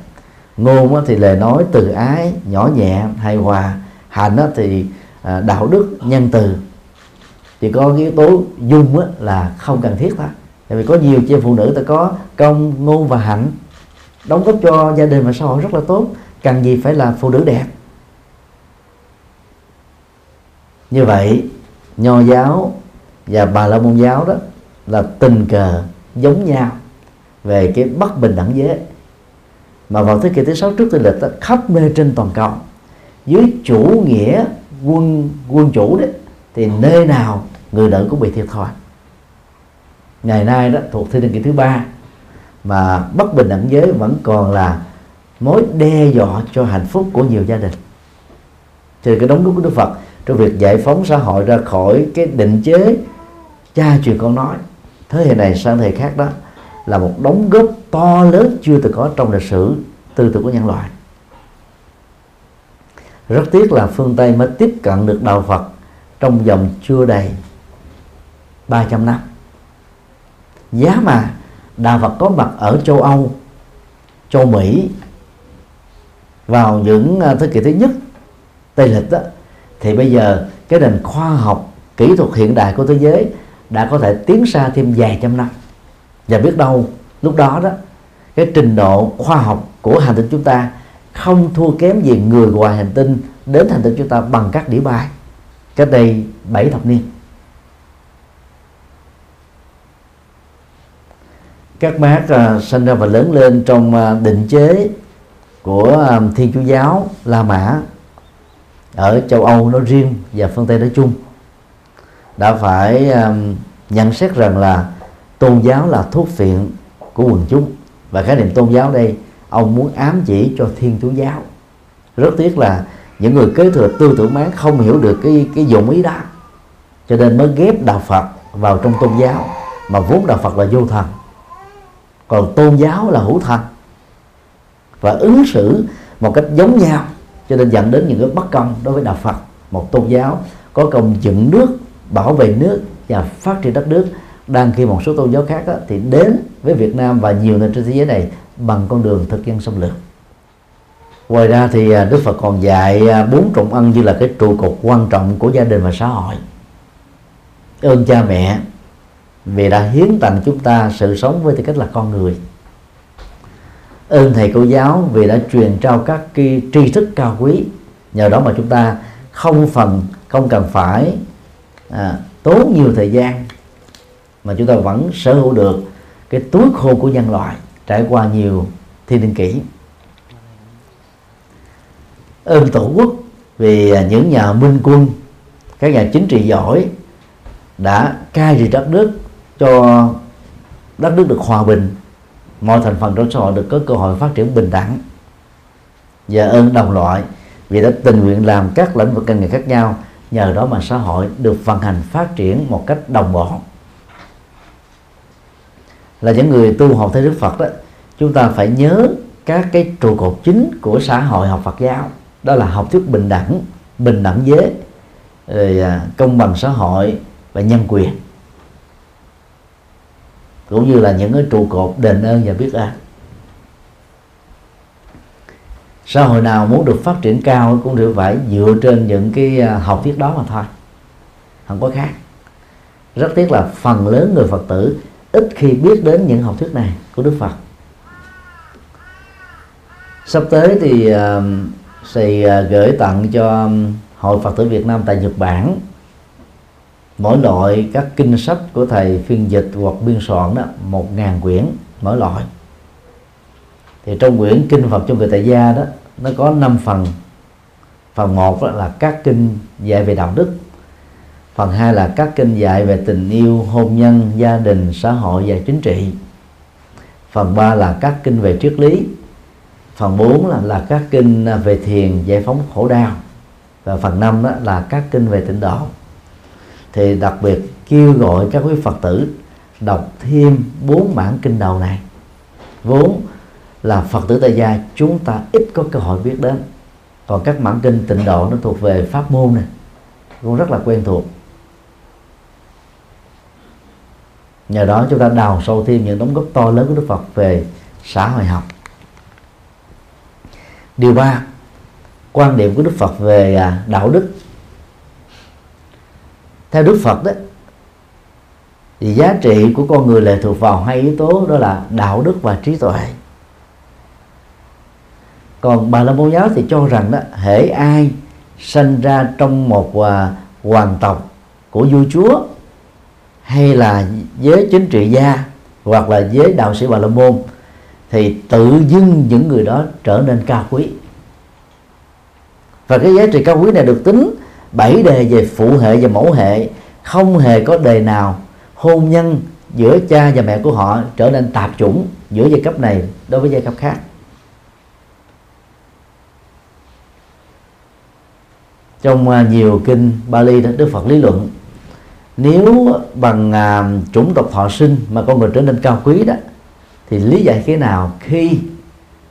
ngôn thì lời nói từ ái, nhỏ nhẹ, hài hòa. Hạnh thì à, đạo đức, nhân từ. Thì có cái yếu tố dung là không cần thiết thôi. Tại vì có nhiều chị phụ nữ ta có công, ngôn và hạnh, đóng góp cho gia đình và xã hội rất là tốt. Cần gì phải là phụ nữ đẹp. Như vậy, nho giáo và bà la môn giáo đó là tình cờ giống nhau về cái bất bình đẳng giới. Mà vào thế kỷ thứ sáu trước tây lịch đó, khắp nơi trên toàn cầu dưới chủ nghĩa quân quân chủ đấy thì nơi nào người nữ cũng bị thiệt thòi. Ngày nay đó thuộc thế kỷ thứ ba mà bất bình đẳng giới vẫn còn là mối đe dọa cho hạnh phúc của nhiều gia đình. Thì cái đóng góp của Đức Phật trong việc giải phóng xã hội ra khỏi cái định chế cha truyền con nói thế hệ này sang thế hệ khác đó là một đóng góp to lớn chưa từng có trong lịch sử tư tưởng của nhân loại. Rất tiếc là phương Tây mới tiếp cận được đạo Phật trong vòng chưa đầy 300 năm. Giá mà đạo Phật có mặt ở châu Âu, châu Mỹ, vào những à, thế kỷ thứ nhất, Tây lịch đó, thì bây giờ cái nền khoa học, kỹ thuật hiện đại của thế giới đã có thể tiến xa thêm vài trăm năm. Và biết đâu lúc đó đó cái trình độ khoa học của hành tinh chúng ta không thua kém gì người ngoài hành tinh đến hành tinh chúng ta bằng các đĩa bay cách đây bảy thập niên. Các bác uh, à, sinh ra và lớn lên trong uh, định chế của uh, thiên chúa giáo la mã ở châu âu nói riêng và phương tây nói chung đã phải um, nhận xét rằng là tôn giáo là thuốc phiện của quần chúng. Và khái niệm tôn giáo đây ông muốn ám chỉ cho thiên chúa giáo. Rất tiếc là những người kế thừa tư tưởng mán không hiểu được cái cái dụng ý đó. Cho nên mới ghép đạo phật vào trong tôn giáo mà vốn đạo phật là vô thần. Còn tôn giáo là hữu thần. Và ứng xử một cách giống nhau cho nên dẫn đến những cái bất công đối với đạo phật. Một tôn giáo có công dựng nước bảo vệ nước và phát triển đất nước đang khi một số tôn giáo khác đó, thì đến với Việt Nam và nhiều nơi trên thế giới này bằng con đường thực dân xâm lược. Ngoài ra thì à, Đức Phật còn dạy à, bốn trọng ân như là cái trụ cột quan trọng của gia đình và xã hội. Ơn cha mẹ vì đã hiến tặng chúng ta sự sống với tư cách là con người. Ơn thầy cô giáo vì đã truyền trao các cái tri thức cao quý. Nhờ đó mà chúng ta không phần không cần phải à, tốn nhiều thời gian mà chúng ta vẫn sở hữu được cái túi khô của nhân loại trải qua nhiều thiên niên kỷ. Ơn tổ quốc vì à, những nhà minh quân các nhà chính trị giỏi đã cai trị đất nước cho đất nước được hòa bình mọi thành phần trong xã hội được có cơ hội phát triển bình đẳng. Và ơn đồng loại vì đã tình nguyện làm các lĩnh vực ngành nghề khác nhau nhờ đó mà xã hội được vận hành phát triển một cách đồng bộ. Là những người tu học theo Đức Phật đó, chúng ta phải nhớ các cái trụ cột chính của xã hội học Phật giáo. Đó là học thuyết bình đẳng bình đẳng giới, rồi à, công bằng xã hội và nhân quyền. Cũng như là những cái trụ cột đền ơn và biết ơn xã hội nào muốn được phát triển cao cũng đều phải dựa trên những cái à, học thuyết đó mà thôi. Không có khác. Rất tiếc là phần lớn người phật tử ít khi biết đến những học thuyết này của Đức Phật. Sắp tới thì uh, sẽ uh, gửi tặng cho hội Phật tử Việt Nam tại Nhật Bản mỗi loại các kinh sách của thầy phiên dịch hoặc biên soạn đó một ngàn quyển mỗi loại. Thì trong quyển kinh Phật cho người tại gia đó nó có 5 phần. Phần một là các kinh dạy về đạo đức. Phần hai là các kinh dạy về tình yêu hôn nhân gia đình xã hội và chính trị. Phần ba là các kinh về triết lý. Phần 4 là, là các kinh à, về thiền giải phóng khổ đau. Và phần năm đó là các kinh về tịnh độ. Thì đặc biệt kêu gọi các quý phật tử đọc thêm bốn bản kinh đầu này. Vốn là phật tử tại gia, chúng ta ít có cơ hội biết đến. Còn các mảng kinh tịnh độ nó thuộc về pháp môn này, cũng rất là quen thuộc. Nhờ đó chúng ta đào sâu thêm những đóng góp to lớn của đức phật về xã hội học. Điều ba, quan điểm của đức phật về à, đạo đức. Theo đức phật đó, thì giá trị của con người lệ thuộc vào hai yếu tố, đó là đạo đức và trí tuệ còn bà la môn giáo thì cho rằng đó hễ ai sinh ra trong một uh, hoàng tộc của vua chúa hay là giới chính trị gia hoặc là giới đạo sĩ bà la môn thì tự dưng những người đó trở nên cao quý. Và cái giá trị cao quý này được tính bảy đề về phụ hệ và mẫu hệ không hề có đề nào hôn nhân giữa cha và mẹ của họ trở nên tạp chủng giữa giai cấp này đối với giai cấp khác. Trong à, nhiều kinh Bali đó Đức Phật lý luận nếu bằng uh, chủng tộc thọ sinh mà con người trở nên cao quý đó thì lý giải thế nào khi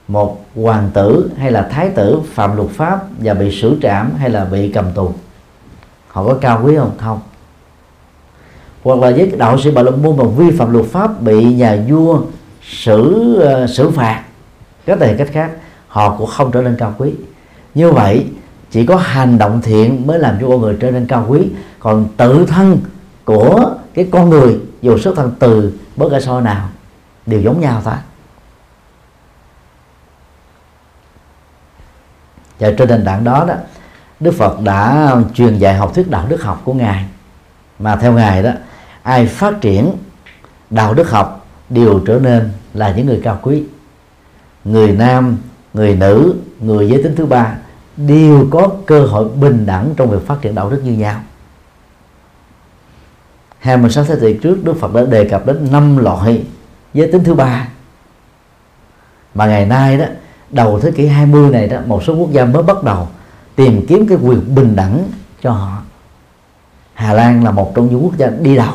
một hoàng tử hay là thái tử phạm luật pháp và bị xử trảm hay là bị cầm tù họ có cao quý không? Không. Hoặc là với đạo sĩ bà la môn mà vi phạm luật pháp bị nhà vua xử uh, xử phạt các thể cách khác họ cũng không trở nên cao quý. Như vậy chỉ có hành động thiện mới làm cho con người trở nên cao quý. Còn tự thân của cái con người, dù xuất thân từ bất cả so nào, đều giống nhau thôi. Và trên nền tảng đó đó, Đức Phật đã truyền dạy học thuyết đạo đức học của ngài. Mà theo ngài đó, ai phát triển đạo đức học đều trở nên là những người cao quý. Người nam, người nữ, người giới tính thứ ba đều có cơ hội bình đẳng trong việc phát triển đạo đức như nhau. 26 thế kỷ trước, Đức Phật đã đề cập đến năm loại giới tính thứ ba. Mà ngày nay đó, đầu thế kỷ 20 này đó, một số quốc gia mới bắt đầu tìm kiếm cái quyền bình đẳng cho họ. Hà Lan là một trong những quốc gia đi đầu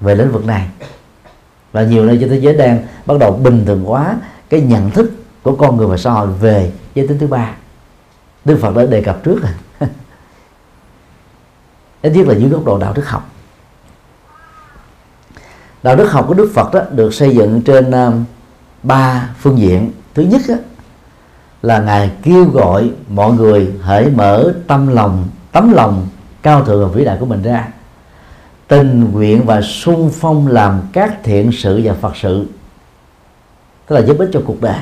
về lĩnh vực này. Và nhiều nơi trên thế giới đang bắt đầu bình thường hóa cái nhận thức của con người và xã hội về giới tính thứ ba. Đức Phật đã đề cập trước rồi. Ít nhất là dưới góc độ đạo đức học. Đạo đức học của Đức Phật đó được xây dựng trên à, ba phương diện. Thứ nhất đó, là ngài kêu gọi mọi người hãy mở tâm lòng tấm lòng cao thượng và vĩ đại của mình ra. Tình nguyện và sung phong làm các thiện sự và phật sự. Tức là giúp ích cho cuộc đời.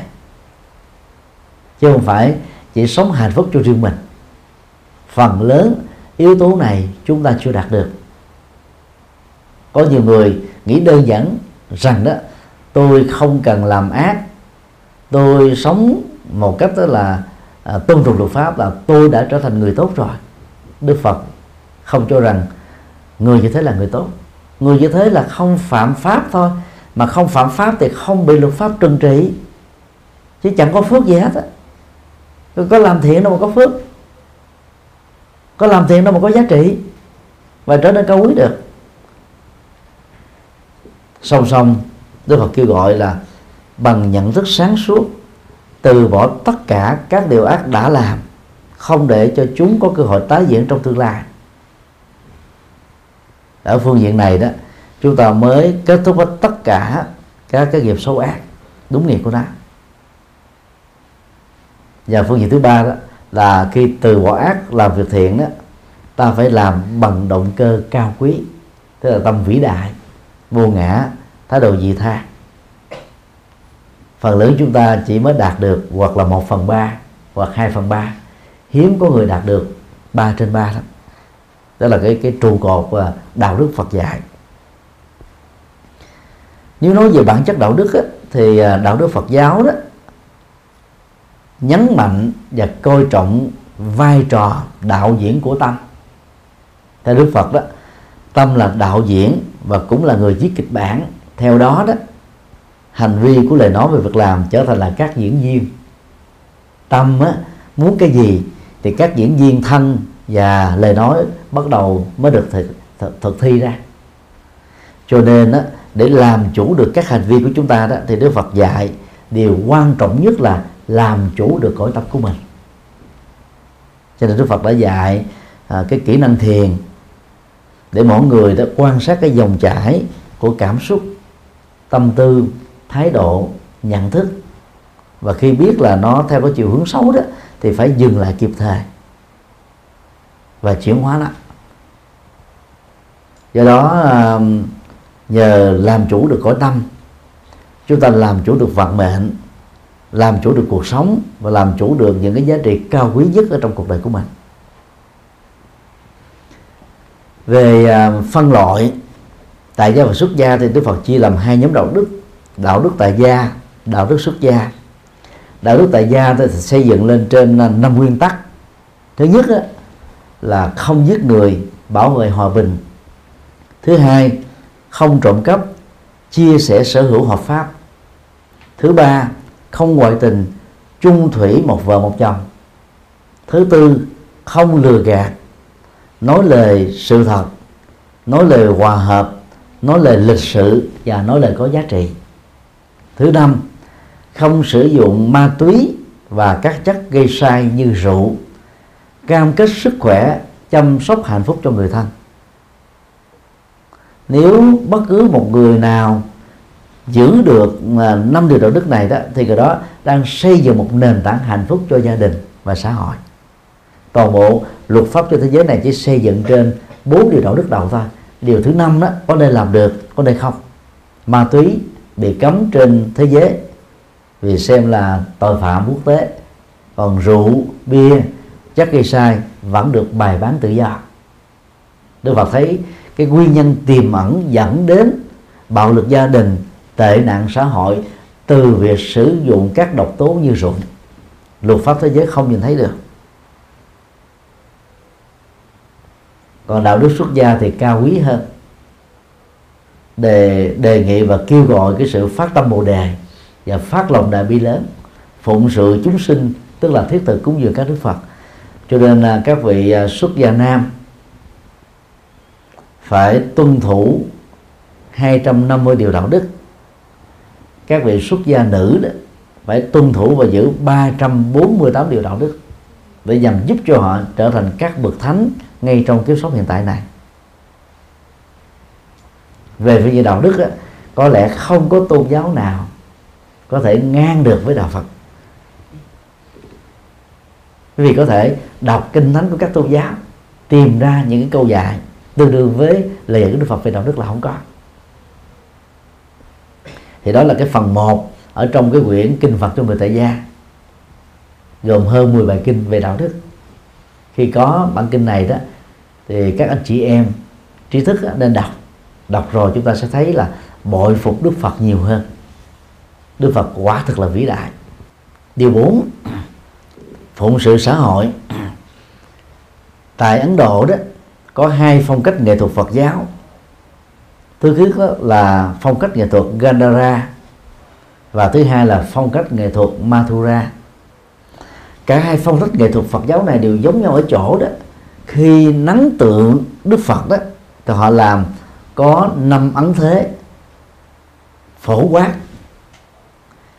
Chứ không phải chỉ sống hạnh phúc cho riêng mình. Phần lớn yếu tố này chúng ta chưa đạt được. Có nhiều người nghĩ đơn giản rằng đó tôi không cần làm ác tôi sống một cách đó là à, tôn trọng luật pháp là tôi đã trở thành người tốt rồi. Đức phật không cho rằng người như thế là người tốt. Người như thế là không phạm pháp thôi mà không phạm pháp thì không bị luật pháp trừng trị. Chứ chẳng có phước gì hết á có làm thiện đâu mà có phước. Có làm thiện đâu mà có giá trị. Và trở nên cao quý được. Song song, Đức Phật kêu gọi là bằng nhận thức sáng suốt, từ bỏ tất cả các điều ác đã làm, không để cho chúng có cơ hội tái diễn trong tương lai. Ở phương diện này đó, chúng ta mới kết thúc hết tất cả các cái nghiệp xấu ác, đúng nghĩa của nó và phương diện thứ ba đó là khi từ bỏ ác làm việc thiện đó ta phải làm bằng động cơ cao quý tức là tâm vĩ đại vô ngã thái độ dị tha. Phần lớn chúng ta chỉ mới đạt được hoặc là một phần ba hoặc hai phần ba. Hiếm có người đạt được ba trên ba lắm. Đó là cái cái trụ cột và đạo đức Phật dạy. Nếu nói về bản chất đạo đức á, thì à, đạo đức Phật giáo đó nhấn mạnh và coi trọng vai trò đạo diễn của tâm. Theo Đức Phật đó tâm là đạo diễn và cũng là người viết kịch bản. Theo đó đó hành vi của lời nói về việc làm trở thành là các diễn viên. Tâm á, muốn cái gì thì các diễn viên thân và lời nói bắt đầu mới được thực, thực, thực thi ra. Cho nên á, để làm chủ được các hành vi của chúng ta đó thì Đức Phật dạy điều quan trọng nhất là làm chủ được cõi tâm của mình. Cho nên Đức Phật đã dạy à, cái kỹ năng thiền để mỗi người đã quan sát cái dòng chảy của cảm xúc tâm tư thái độ nhận thức. Và khi biết là nó theo cái chiều hướng xấu đó thì phải dừng lại kịp thời và chuyển hóa nó. Do đó à, nhờ làm chủ được cõi tâm chúng ta làm chủ được vận mệnh làm chủ được cuộc sống và làm chủ được những cái giá trị cao quý nhất ở trong cuộc đời của mình. Về à, phân loại, tại gia và xuất gia thì Đức Phật chia làm hai nhóm đạo đức đạo đức tại gia, đạo đức xuất gia. Đạo đức tại gia thì xây dựng lên trên à, năm nguyên tắc. Thứ nhất là không giết người, bảo vệ hòa bình. Thứ hai, không trộm cắp, chia sẻ sở hữu hợp pháp. Thứ ba không ngoại tình, chung thủy một vợ một chồng. Thứ tư, không lừa gạt. Nói lời sự thật, nói lời hòa hợp, nói lời lịch sự và nói lời có giá trị. Thứ năm, không sử dụng ma túy và các chất gây sai như rượu, cam kết sức khỏe, chăm sóc hạnh phúc cho người thân. Nếu bất cứ một người nào giữ được à, năm điều đạo đức này đó, thì người đó đang xây dựng một nền tảng hạnh phúc cho gia đình và xã hội. Toàn bộ luật pháp trên thế giới này chỉ xây dựng trên bốn điều đạo đức đầu thôi. Điều thứ năm đó, có nên làm được, có nên không? Ma túy bị cấm trên thế giới, vì xem là tội phạm quốc tế. Còn rượu, bia, chất gây sai vẫn được bày bán tự do. Đức Phật thấy cái nguyên nhân tiềm ẩn dẫn đến bạo lực gia đình tệ nạn xã hội từ việc sử dụng các độc tố như rượu. Luật pháp thế giới không nhìn thấy được. Còn đạo đức xuất gia thì cao quý hơn. Đề đề nghị và kêu gọi cái sự phát tâm bồ đề và phát lòng đại bi lớn, phụng sự chúng sinh, tức là thiết thực cúng dường các đức phật. Cho nên là các vị à, xuất gia nam phải tuân thủ 250 điều đạo đức các vị xuất gia nữ đó phải tuân thủ và giữ 348 điều đạo đức để nhằm giúp cho họ trở thành các bậc thánh ngay trong kiếp sống hiện tại này. Về phương diện đạo đức á, có lẽ không có tôn giáo nào có thể ngang được với đạo Phật. Vì có thể đọc kinh thánh của các tôn giáo tìm ra những cái câu dạy tương đương với lời dạy của Đức Phật về đạo đức là không có thì đó là cái phần 1 ở trong cái quyển kinh Phật cho người tại gia, gồm hơn 10 bài kinh về đạo đức. Khi có bản kinh này đó, thì các anh chị em trí thức nên đọc. Đọc rồi chúng ta sẽ thấy là bội phục Đức Phật nhiều hơn. Đức Phật quả thực là vĩ đại. Điều 4 phụng sự xã hội. Tại Ấn Độ đó, có hai phong cách nghệ thuật Phật giáo thứ nhất là phong cách nghệ thuật Gandhara và thứ hai là phong cách nghệ thuật Mathura. Cả hai phong cách nghệ thuật Phật giáo này đều giống nhau ở chỗ đó. Khi nắng tượng Đức Phật đó thì họ làm có năm ấn thế phổ quát.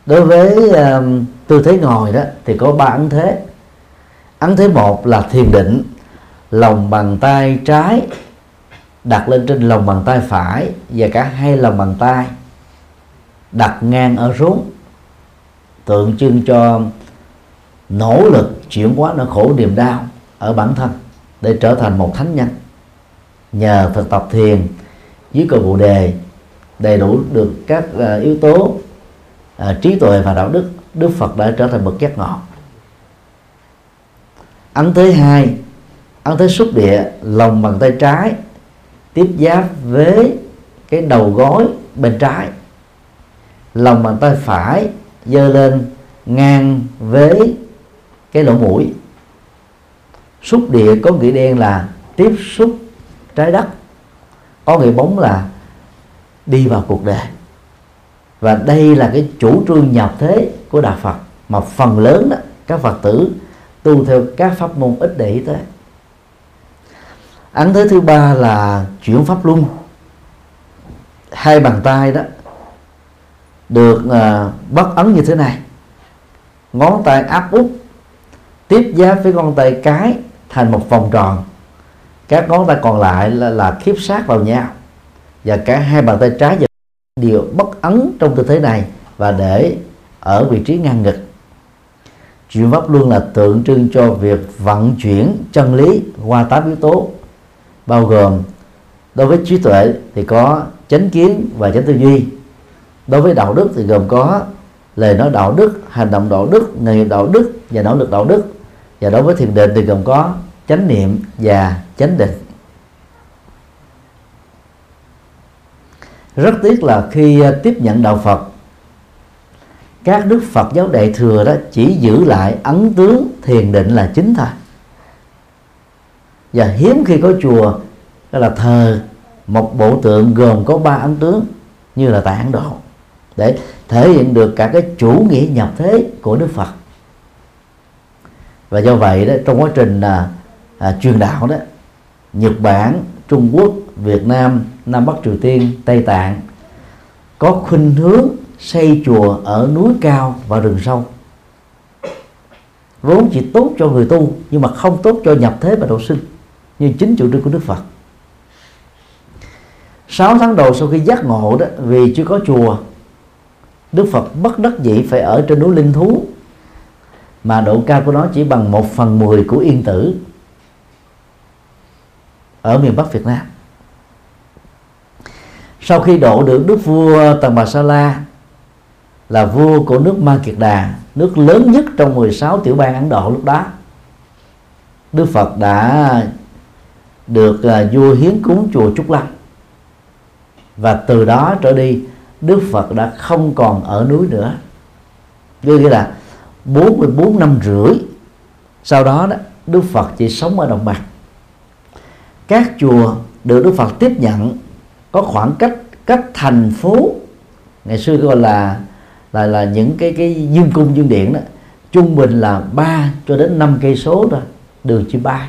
Đối với uh, tư thế ngồi đó thì có ba ấn thế. Ấn thế một là thiền định lòng bàn tay trái đặt lên trên lòng bàn tay phải và cả hai lòng bàn tay đặt ngang ở rốn tượng trưng cho nỗ lực chuyển hóa nỗi khổ niềm đau ở bản thân để trở thành một thánh nhân. Nhờ thực tập thiền dưới cội bồ đề đầy đủ được các uh, yếu tố uh, trí tuệ và đạo đức đức phật đã trở thành bậc giác ngộ. Ấn thứ hai ấn thế xúc địa lòng bàn tay trái tiếp giáp với cái đầu gối bên trái. Lòng bàn tay phải dơ lên ngang với cái lỗ mũi. Xúc địa có nghĩa đen là tiếp xúc trái đất, có nghĩa bóng là đi vào cuộc đời. Và đây là cái chủ trương nhập thế của đạo Phật, mà phần lớn đó, các Phật tử tu theo các pháp môn ít để ý tới ấn thế thứ ba là chuyển pháp luân. Hai bàn tay đó được uh, bắt ấn như thế này. Ngón tay áp út tiếp giáp với ngón tay cái thành một vòng tròn. Các ngón tay còn lại là, là khiếp sát vào nhau. Và cả hai bàn tay trái và đều bất ấn trong tư thế này và để ở vị trí ngang ngực. Chuyển pháp luân là tượng trưng cho việc vận chuyển chân lý qua tám yếu tố bao gồm đối với trí tuệ thì có chánh kiến và chánh tư duy. Đối với đạo đức thì gồm có lời nói đạo đức, hành động đạo đức, nghề nghiệp đạo đức và nỗ lực đạo đức. Và đối với thiền định thì gồm có chánh niệm và chánh định. Rất tiếc là khi à, tiếp nhận đạo Phật, các đức Phật giáo đại thừa đó chỉ giữ lại ấn tướng thiền định là chính thôi và hiếm khi có chùa đó là thờ một bộ tượng gồm có ba ấn tướng như là tại Ấn Độ. Để thể hiện được cả cái chủ nghĩa nhập thế của Đức Phật. Và do vậy đó trong quá trình à, à, truyền đạo đó Nhật Bản Trung Quốc Việt Nam Nam Bắc Triều Tiên Tây Tạng có khuynh hướng xây chùa ở núi cao và rừng sâu. Vốn chỉ tốt cho người tu nhưng mà không tốt cho nhập thế và độ sinh như chính chủ trương của Đức Phật. 6 tháng đầu sau khi giác ngộ đó, vì chưa có chùa, Đức Phật bất đắc dĩ phải ở trên núi Linh Thú. Mà độ cao của nó chỉ bằng một phần mười của Yên Tử ở miền Bắc Việt Nam. Sau khi độ được đức vua Tần Bà Sa La là vua của nước Ma Kiệt Đà, nước lớn nhất trong 16 tiểu bang Ấn Độ lúc đó, Đức Phật đã được uh, vua hiến cúng chùa Trúc Lâm và từ đó trở đi Đức Phật đã không còn ở núi nữa. Như nghĩa là 44 năm rưỡi sau đó đó Đức Phật chỉ sống ở đồng bằng. Các chùa được Đức Phật tiếp nhận có khoảng cách cách thành phố. Ngày xưa gọi là là là những cái cái dương cung dương điện đó trung bình là 3 cho đến 5 cây số thôi đường chỉ bay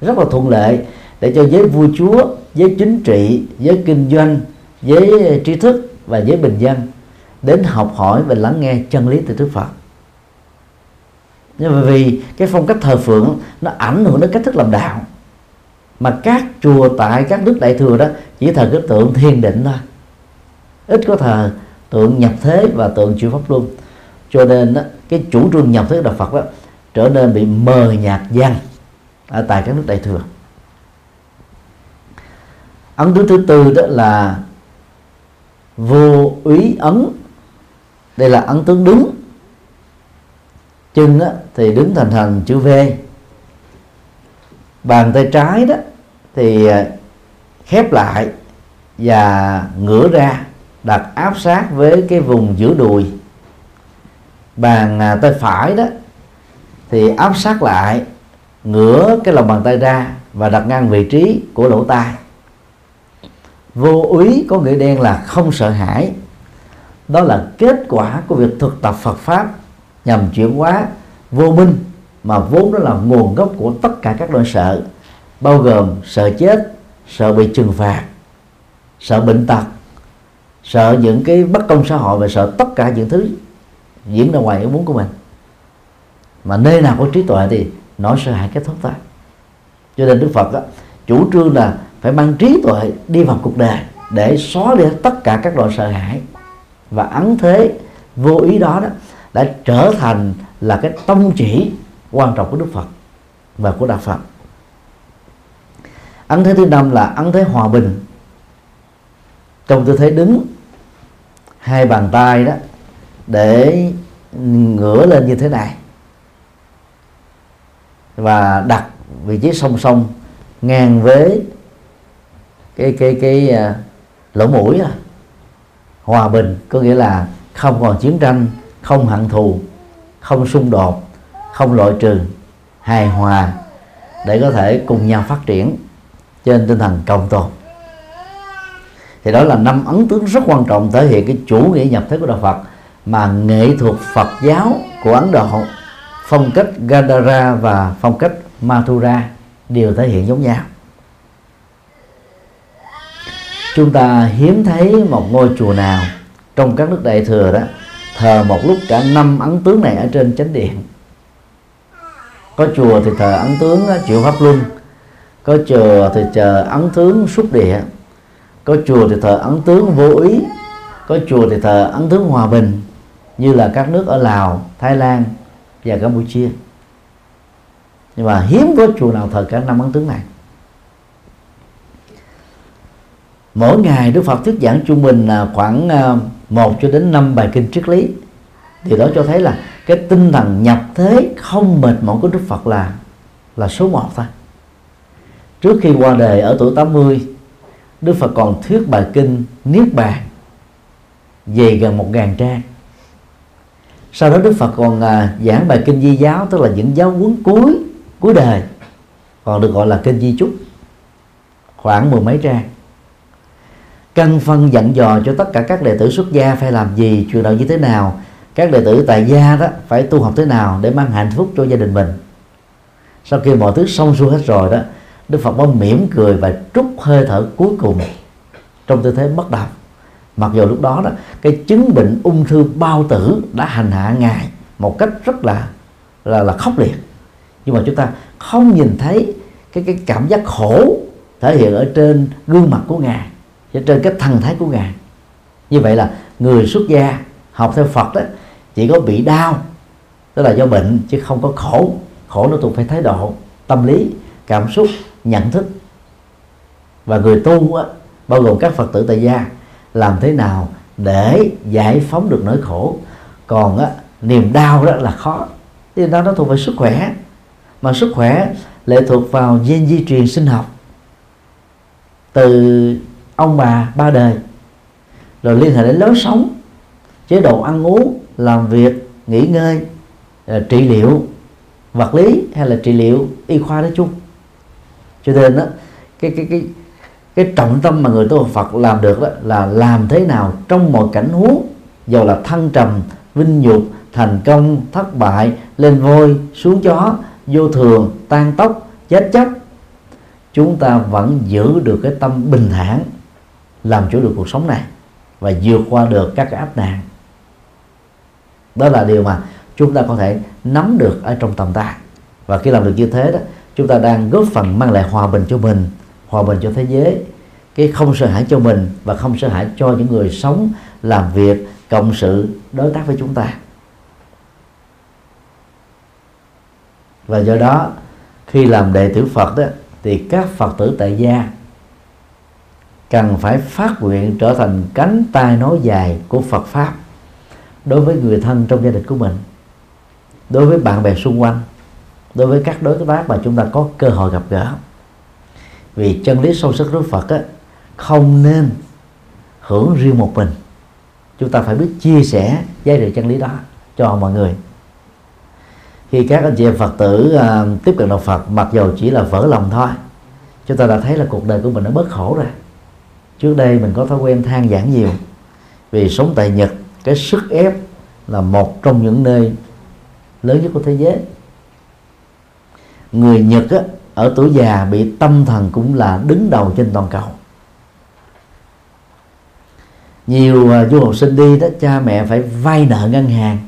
rất là thuận lợi để cho giới vua chúa giới chính trị giới kinh doanh giới trí thức và giới bình dân đến học hỏi và lắng nghe chân lý từ Đức Phật. Nhưng mà vì cái phong cách thờ phượng nó ảnh hưởng đến cách thức làm đạo mà các chùa tại các nước đại thừa đó chỉ thờ cái tượng thiền định thôi. Ít có thờ tượng nhập thế và tượng chịu pháp luân. Cho nên đó, cái chủ trương nhập thế đạo Phật đó trở nên bị mờ nhạt dần ở tại các nước đại thừa. Ấn tướng thứ tư đó là vô úy ấn. Đây là ấn tướng đứng. Chân á, thì đứng thành thành chữ V. Bàn tay trái đó thì à, khép lại và ngửa ra đặt áp sát với cái vùng giữa đùi. Bàn à, tay phải đó thì áp sát lại ngửa cái lòng bàn tay ra và đặt ngang vị trí của lỗ tai. Vô úy có nghĩa đen là không sợ hãi. Đó là kết quả của việc thực tập Phật pháp nhằm chuyển hóa vô minh, mà vốn đó là nguồn gốc của tất cả các nỗi sợ, bao gồm sợ chết, sợ bị trừng phạt, sợ bệnh tật, sợ những cái bất công xã hội và sợ tất cả những thứ diễn ra ngoài ý muốn của mình. Mà nơi nào có trí tuệ thì nỗi sợ hãi kết thúc thôi. Cho nên đức phật đó, chủ trương là phải mang trí tuệ đi vào cuộc đời để xóa đi tất cả các loại sợ hãi. Và ấn thế vô ý đó đó đã trở thành là cái tông chỉ quan trọng của Đức Phật và của Đạo Phật. Ấn thế thứ năm là ấn thế hòa bình. Trong tư thế đứng hai bàn tay đó để ngửa lên như thế này và đặt vị trí song song ngang với cái cái cái uh, lỗ mũi à. hòa bình có nghĩa là không còn chiến tranh không hận thù không xung đột không loại trừ hài hòa để có thể cùng nhau phát triển trên tinh thần cộng tồn thì đó là năm ấn tướng rất quan trọng thể hiện cái chủ nghĩa nhập thế của đạo Phật mà nghệ thuật Phật giáo của Ấn Độ phong cách Gandhara và phong cách Mathura đều thể hiện giống nhau. Chúng ta hiếm thấy một ngôi chùa nào trong các nước đại thừa đó thờ một lúc cả năm ấn tướng này ở trên chánh điện. Có chùa thì thờ ấn tướng chịu pháp luân, có chùa thì chờ ấn tướng xúc địa, có chùa thì thờ ấn tướng vô ý, có chùa thì thờ ấn tướng hòa bình, như là các nước ở lào, thái lan và campuchia. Nhưng mà hiếm có chùa nào thờ cả năm ấn tướng này. Mỗi ngày Đức Phật thuyết giảng trung bình là khoảng à, 1 cho đến 5 bài kinh triết lý. Thì đó cho thấy là cái tinh thần nhập thế không mệt mỏi của Đức Phật là là số một thôi. Trước khi qua đời ở tuổi 80 Đức Phật còn thuyết bài kinh Niết Bàn về gần một ngàn trang sau đó Đức Phật còn à, giảng bài kinh Di giáo tức là những giáo huấn cuối cuối đời. Còn được gọi là kinh Di chúc. Khoảng mười mấy trang. Căn phân dặn dò cho tất cả các đệ tử xuất gia phải làm gì truyền đạo như thế nào các đệ tử tại gia đó phải tu học thế nào để mang hạnh phúc cho gia đình mình. Sau khi mọi thứ xong xuôi hết rồi đó Đức Phật mới mỉm cười và trút hơi thở cuối cùng trong tư thế bất động mặc dù lúc đó đó cái chứng bệnh ung thư bao tử đã hành hạ ngài một cách rất là là là khốc liệt. Nhưng mà chúng ta không nhìn thấy cái cái cảm giác khổ thể hiện ở trên gương mặt của ngài trên cái thần thái của ngài. Như vậy là người xuất gia học theo Phật đó chỉ có bị đau tức là do bệnh chứ không có khổ. Khổ nó thuộc phải thái độ tâm lý cảm xúc nhận thức. Và người tu á, bao gồm các phật tử tại gia làm thế nào để giải phóng được nỗi khổ. Còn á, niềm đau đó là khó. Thì đó nó thuộc về sức khỏe. Mà sức khỏe lệ thuộc vào gen di truyền sinh học. Từ ông bà ba đời rồi liên hệ đến lối sống chế độ ăn uống làm việc nghỉ ngơi ờ, trị liệu vật lý hay là trị liệu y khoa nói chung. Cho nên đó cái cái cái cái trọng tâm mà người tu Phật làm được đó là làm thế nào trong mọi cảnh huống, dù là thăng trầm, vinh nhục, thành công, thất bại, lên voi, xuống chó, vô thường, tan tốc chết chóc, chúng ta vẫn giữ được cái tâm bình thản làm chủ được cuộc sống này và vượt qua được các cái áp nạn. Đó là điều mà chúng ta có thể nắm được ở trong tầm tay và khi làm được như thế đó, chúng ta đang góp phần mang lại hòa bình cho mình hòa bình cho thế giới. Cái không sợ hãi cho mình và không sợ hãi cho những người sống, làm việc, cộng sự, đối tác với chúng ta. Và do đó, khi làm đệ tử Phật đó thì các Phật tử tại gia cần phải phát nguyện trở thành cánh tay nối dài của Phật pháp đối với người thân trong gia đình của mình, đối với bạn bè xung quanh, đối với các đối tác mà chúng ta có cơ hội gặp gỡ vì chân lý sâu sắc của Phật á, không nên hưởng riêng một mình. Chúng ta phải biết chia sẻ giá trị chân lý đó cho mọi người. Khi các anh chị em Phật tử à, tiếp cận đạo Phật mặc dù chỉ là vỡ lòng thôi chúng ta đã thấy là cuộc đời của mình nó bớt khổ rồi. Trước đây mình có thói quen than giảng nhiều vì sống tại Nhật cái sức ép là một trong những nơi lớn nhất của thế giới. Người Nhật á, ở tuổi già bị tâm thần cũng là đứng đầu trên toàn cầu. Nhiều à, du học sinh đi đó cha mẹ phải vay nợ ngân hàng.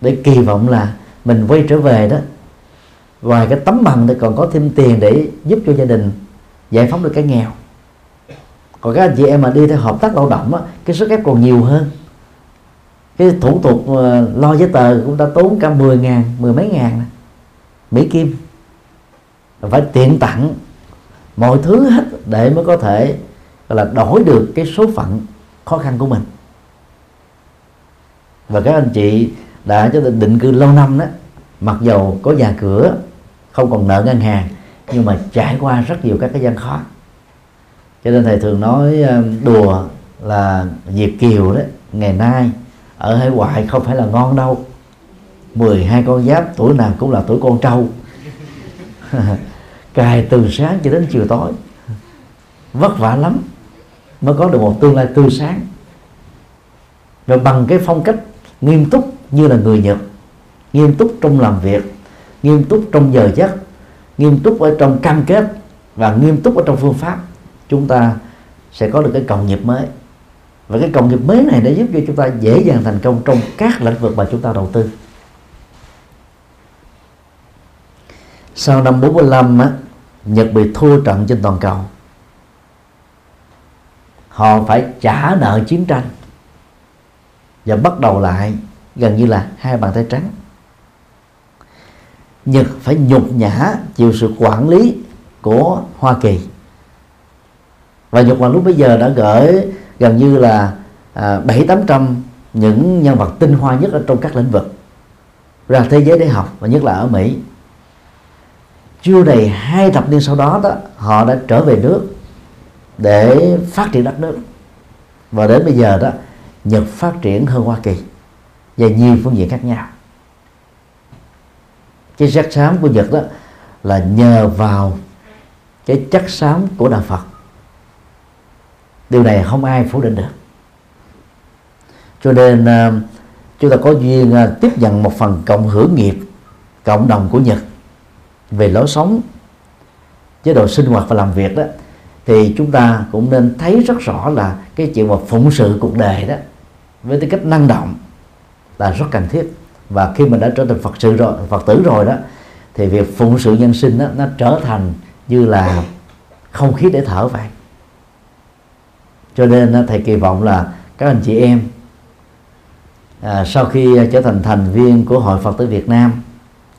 Để kỳ vọng là mình quay trở về đó ngoài cái tấm bằng thì còn có thêm tiền để giúp cho gia đình giải phóng được cái nghèo. Còn các anh chị em mà đi theo hợp tác lao động á, cái sức ép còn nhiều hơn. Cái thủ tục à, lo giấy tờ cũng đã tốn cả 10 ngàn mười mấy ngàn này. Mỹ Kim. Phải tiện tặng mọi thứ hết để mới có thể là, đổi được cái số phận khó khăn của mình. Và các anh chị đã cho định cư lâu năm đó, mặc dầu có nhà cửa, không còn nợ ngân hàng, nhưng mà trải qua rất nhiều các cái gian khó. Cho nên thầy thường nói um, đùa là Việt Kiều đó, ngày nay ở hải ngoại không phải là ngon đâu. 12 con giáp, tuổi nào cũng là tuổi con trâu. Cài từ sáng cho đến chiều tối. Vất vả lắm mới có được một tương lai tươi sáng. Và bằng cái phong cách nghiêm túc như là người Nhật, nghiêm túc trong làm việc, nghiêm túc trong giờ giấc, nghiêm túc ở trong cam kết và nghiêm túc ở trong phương pháp, chúng ta sẽ có được cái cộng nghiệp mới. Và cái cộng nghiệp mới này đã giúp cho chúng ta dễ dàng thành công trong các lĩnh vực mà chúng ta đầu tư. Sau năm 45 á, Nhật bị thua trận trên toàn cầu. Họ phải trả nợ chiến tranh và bắt đầu lại gần như là hai bàn tay trắng. Nhật phải nhục nhã chịu sự quản lý của Hoa Kỳ. Và Nhật Bản lúc bây giờ đã gửi gần như là à, bảy tám trăm những nhân vật tinh hoa nhất ở trong các lĩnh vực ra thế giới để học và nhất là ở Mỹ chưa đầy hai thập niên sau đó đó, họ đã trở về nước để phát triển đất nước. Và đến bây giờ đó, Nhật phát triển hơn Hoa Kỳ về nhiều phương diện khác nhau. Cái sắc xám của Nhật đó là nhờ vào cái chất xám của đạo Phật. Điều này không ai phủ định được. Cho nên ờ, chúng ta có duyên ờ, tiếp nhận một phần cộng hưởng nghiệp, cộng đồng của Nhật về lối sống chế độ sinh hoạt và làm việc đó thì chúng ta cũng nên thấy rất rõ là cái chuyện mà phụng sự cuộc đời đó với tư cách năng động là rất cần thiết. Và khi mình đã trở thành phật sự rồi phật tử rồi đó thì việc phụng sự nhân sinh đó, nó trở thành như là không khí để thở vậy cho nên thầy kỳ vọng là các anh chị em à, sau khi trở thành thành viên của hội phật tử việt nam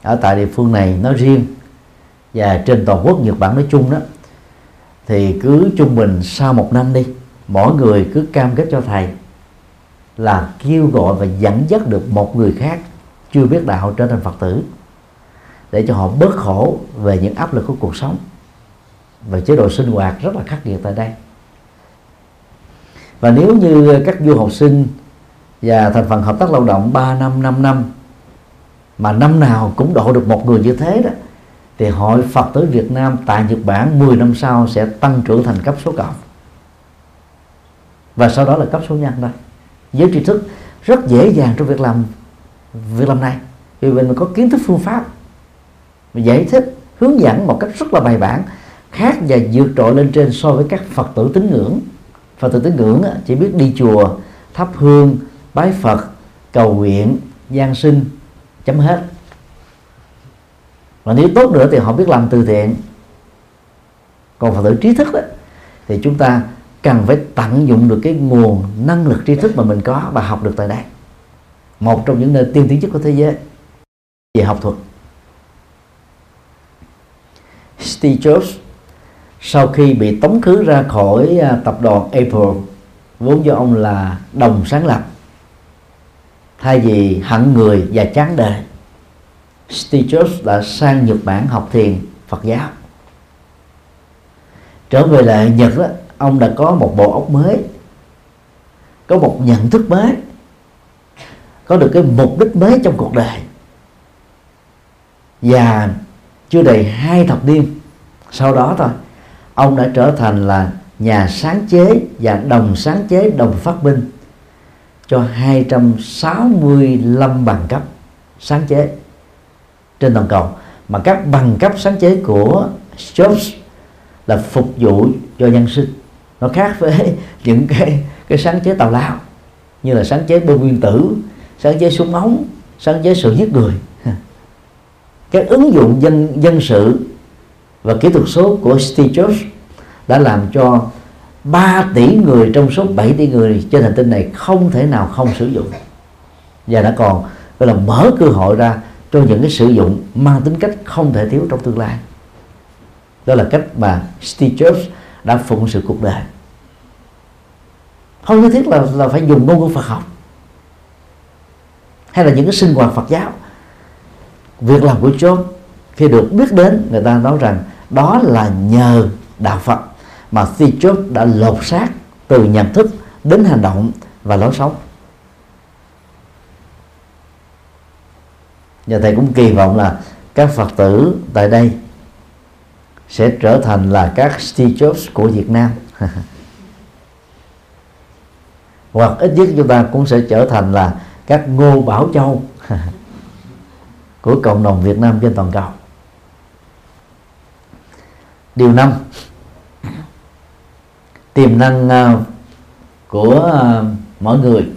ở tại địa phương này nói riêng và trên toàn quốc nhật bản nói chung đó, thì cứ trung bình sau một năm đi, mỗi người cứ cam kết cho thầy là kêu gọi và dẫn dắt được một người khác chưa biết đạo trở thành phật tử, để cho họ bớt khổ về những áp lực của cuộc sống. Và chế độ sinh hoạt rất là khắc nghiệt tại đây. Và nếu như các du học sinh và thành phần hợp tác lao động 3 năm 5 năm mà năm nào cũng độ được một người như thế đó thì hội Phật tử Việt Nam tại Nhật Bản 10 năm sau sẽ tăng trưởng thành cấp số cộng. Và sau đó là cấp số nhân đây giới tri thức rất dễ dàng trong việc làm việc làm này. Vì mình có kiến thức phương pháp giải thích, hướng dẫn một cách rất là bài bản, khác và vượt trội lên trên so với các phật tử tín ngưỡng. Phật tử tín ngưỡng chỉ biết đi chùa, thắp hương, bái phật, cầu nguyện gian sinh, chấm hết và nếu tốt nữa thì họ biết làm từ thiện. Còn phật tử trí thức đó, thì chúng ta cần phải tận dụng được cái nguồn năng lực tri thức mà mình có và học được tại đây. Một trong những nơi tiên tiến nhất của thế giới, về học thuật. Steve Jobs, sau khi bị tống khứ ra khỏi à, tập đoàn Apple, vốn do ông là đồng sáng lập, thay vì hận người và chán đời Steve Jobs đã sang Nhật Bản học thiền, Phật giáo. Trở về lại Nhật đó ông đã có một bộ óc mới, có một nhận thức mới, có được cái mục đích mới trong cuộc đời. Và chưa đầy hai thập niên sau đó thôi, ông đã trở thành là nhà sáng chế và đồng sáng chế đồng phát minh cho 265 bằng cấp sáng chế trên toàn cầu. Mà các bằng cấp sáng chế của Jobs là phục vụ cho nhân sinh. Nó khác với những cái cái sáng chế tào lao, như là sáng chế bom nguyên tử, sáng chế súng ống, sáng chế sự giết người. Các ứng dụng dân dân sự và kỹ thuật số của Steve Jobs đã làm cho 3 tỷ người trong số 7 tỷ người trên hành tinh này không thể nào không sử dụng. Và đã còn, gọi là mở cơ hội ra cho những cái sử dụng mang tính cách không thể thiếu trong tương lai. Đó là cách mà Steve Jobs đã phụng sự cuộc đời. Không nhất thiết là là phải dùng ngôn ngữ Phật học, hay là những cái sinh hoạt Phật giáo. Việc làm của Jobs khi được biết đến, người ta nói rằng đó là nhờ đạo Phật mà Steve Jobs đã lột xác từ nhận thức đến hành động và lối sống. Và thầy cũng kỳ vọng là các Phật tử tại đây sẽ trở thành là các Steve Jobs của Việt Nam. Hoặc ít nhất chúng ta cũng sẽ trở thành là các Ngô Bảo Châu của cộng đồng Việt Nam trên toàn cầu. Điều năm, tiềm năng à, của à, mỗi người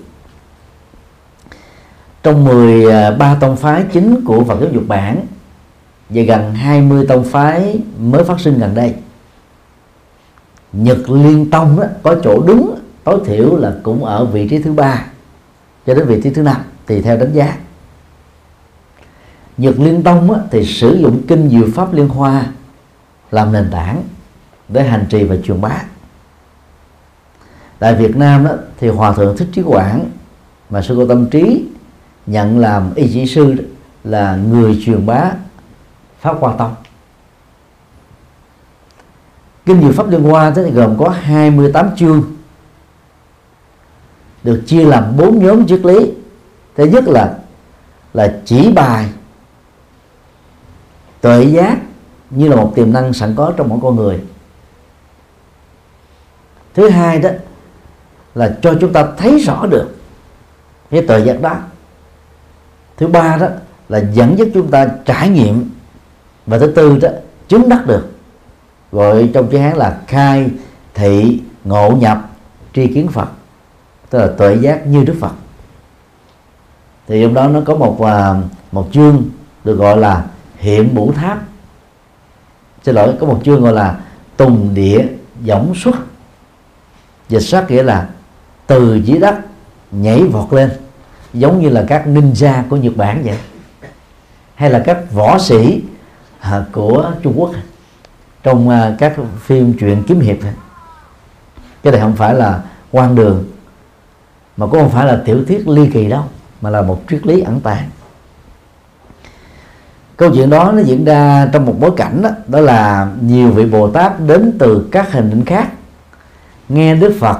trong 13 à, tông phái chính của Phật giáo dục bản và gần 20 tông phái mới phát sinh gần đây. Nhật Liên Tông đó, có chỗ đứng tối thiểu là cũng ở vị trí thứ ba cho đến vị trí thứ năm thì theo đánh giá. Nhật Liên Tông á, thì sử dụng kinh diệu pháp liên hoa làm nền tảng để hành trì và truyền bá. Tại Việt Nam đó, thì Hòa thượng Thích Trí Quảng mà sư cô Tâm Trí nhận làm y chỉ sư đó, là người truyền bá pháp hoa tông. Kinh diệu pháp liên hoa thì gồm có 28 chương được chia làm bốn nhóm triết lý. Thứ nhất là là chỉ bài tuệ giác như là một tiềm năng sẵn có trong mỗi con người. Thứ hai đó là cho chúng ta thấy rõ được cái tuệ giác đó thứ ba đó là dẫn dắt chúng ta trải nghiệm và thứ tư đó, chứng đắc được. Gọi trong chữ hán là khai thị ngộ nhập tri kiến phật, tức là tuệ giác như đức phật. Thì trong đó nó có một à, một chương được gọi là hiện bủ tháp. Xin lỗi, có một chương gọi là tùng địa giống xuất. Dịch sát nghĩa là từ dưới đất nhảy vọt lên giống như là các ninja của Nhật Bản vậy? Hay là các võ sĩ à, của Trung Quốc trong à, các phim truyện kiếm hiệp cái này không phải là quan đường mà cũng không phải là tiểu thuyết ly kỳ đâu mà là một triết lý ẩn tàng. Câu chuyện đó nó diễn ra trong một bối cảnh đó, đó là nhiều vị bồ tát đến từ các hình định khác nghe đức phật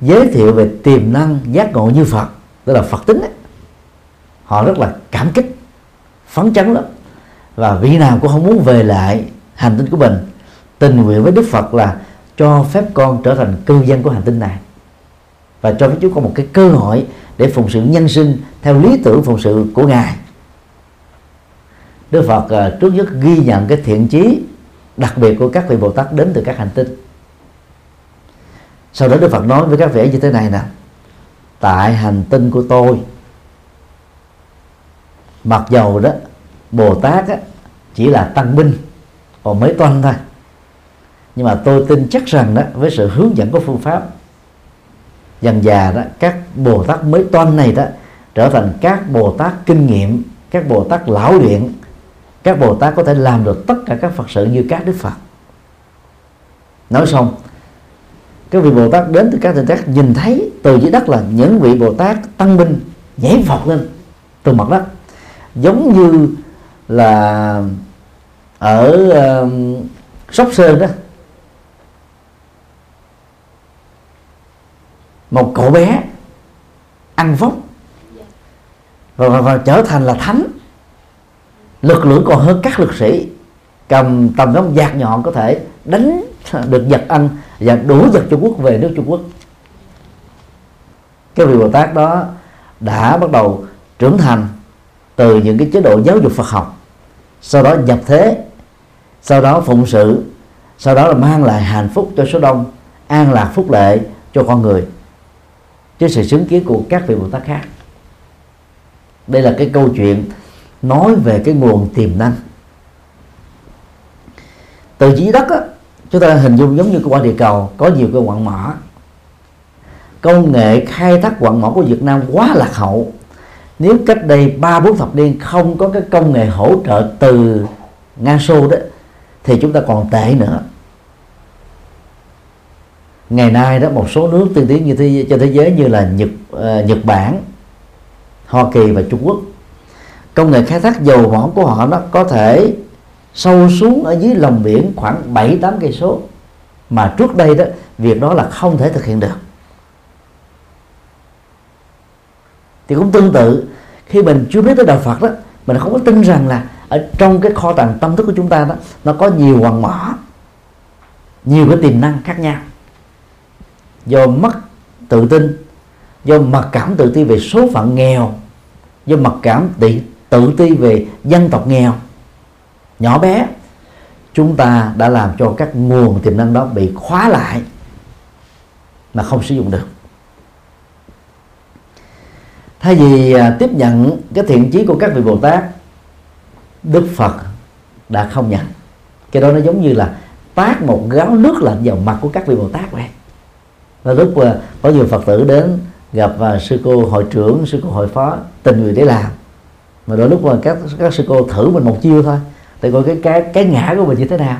giới thiệu về tiềm năng giác ngộ như phật tức là phật tính ấy. họ rất là cảm kích, phấn chấn lắm. Và vị nào cũng không muốn về lại hành tinh của mình, tình nguyện với đức phật là cho phép con trở thành cư dân của hành tinh này. Và cho phép chúng có một cái cơ hội để phụng sự nhân sinh theo lý tưởng phụng sự của ngài. Đức Phật à, trước nhất ghi nhận cái thiện chí đặc biệt của các vị Bồ Tát đến từ các hành tinh. Sau đó Đức Phật nói với các vị như thế này nè tại hành tinh của tôi. Mặc dầu đó Bồ Tát á, chỉ là tăng binh còn mấy toanh thôi. Nhưng mà tôi tin chắc rằng đó với sự hướng dẫn của phương pháp dần già đó các Bồ Tát mới toanh này đó trở thành các Bồ Tát kinh nghiệm các Bồ Tát lão luyện các bồ tát có thể làm được tất cả các phật sự như các đức phật. Nói xong các vị bồ tát đến từ các tỉnh khác nhìn thấy từ dưới đất là những vị bồ tát tăng binh nhảy vọt lên từ mặt đất. Giống như là ở uh, sóc sơn đó. Một cậu bé ăn vóc và, và, và trở thành là thánh. Lực lượng còn hơn các lực sĩ cầm tầm giống giạc nhọn có thể đánh được giật ăn và đổ giật Trung Quốc về nước Trung Quốc. Cái vị Bồ Tát đó đã bắt đầu trưởng thành từ những cái chế độ giáo dục Phật học sau đó nhập thế sau đó phụng sự sau đó là mang lại hạnh phúc cho số đông an lạc phúc lệ cho con người trước sự chứng kiến của các vị Bồ Tát khác. Đây là cái câu chuyện nói về cái nguồn tiềm năng. Từ dưới đất á, chúng ta hình dung giống như cái quả địa cầu có nhiều cái quặng mỏ. Công nghệ khai thác quặng mỏ của Việt Nam quá lạc hậu. Nếu cách đây ba bốn thập niên không có cái công nghệ hỗ trợ từ Nga Xô đó thì chúng ta còn tệ nữa. Ngày nay đó một số nước tiên tiến như thế trên thế giới như là Nhật uh, Nhật Bản Hoa Kỳ và Trung Quốc. Công nghệ khai thác dầu mỏ của họ nó có thể sâu xuống ở dưới lòng biển khoảng 7 8 cây số. Mà trước đây đó việc đó là không thể thực hiện được. Thì cũng tương tự khi mình chưa biết tới đạo Phật đó mình không có tin rằng là ở trong cái kho tàng tâm thức của chúng ta đó nó có nhiều hoàng mỏ nhiều cái tiềm năng khác nhau. Do mất tự tin do mặc cảm tự ti về số phận nghèo do mặc cảm tự, tự ti về dân tộc nghèo nhỏ bé, chúng ta đã làm cho các nguồn tiềm năng đó bị khóa lại mà không sử dụng được. Thay vì à, tiếp nhận cái thiện chí của các vị bồ tát, đức phật đã không nhận. Cái đó nó giống như là tát một gáo nước lạnh vào mặt của các vị bồ tát vậy. Và lúc à, có nhiều phật tử đến gặp và sư cô hội trưởng, sư cô hội phó, tình người để làm. Mà đôi lúc mà các các sư cô thử mình một chiêu thôi để coi cái cái cái ngã của mình như thế nào.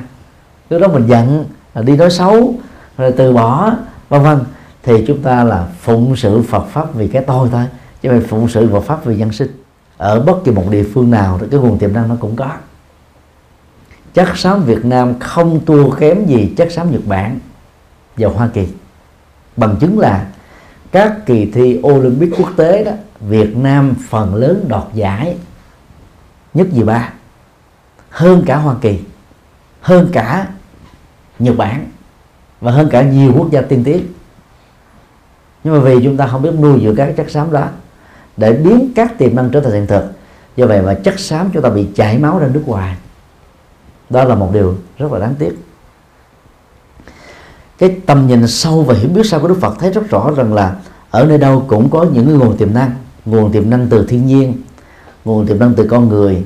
Lúc đó mình giận đi nói xấu, rồi từ bỏ, vân vân. Thì chúng ta là phụng sự Phật pháp vì cái tôi thôi, chứ mình phụng sự Phật pháp vì nhân sinh. Ở bất kỳ một địa phương nào, thì cái nguồn tiềm năng nó cũng có. Chất xám Việt Nam không thua kém gì chất xám Nhật Bản và Hoa Kỳ. Bằng chứng là các kỳ thi Olympic quốc tế đó, Việt Nam phần lớn đoạt giải nhất gì ba? Hơn cả Hoa Kỳ, hơn cả Nhật Bản và hơn cả nhiều quốc gia tiên tiến. Nhưng mà vì chúng ta không biết nuôi dưỡng các chất xám đó để biến các tiềm năng trở thành hiện thực, do vậy mà chất xám chúng ta bị chảy máu ra nước ngoài. Đó là một điều rất là đáng tiếc. Cái tầm nhìn sâu và hiểu biết sâu của Đức Phật thấy rất rõ rằng là ở nơi đâu cũng có những nguồn tiềm năng, nguồn tiềm năng từ thiên nhiên, nguồn tiềm năng từ con người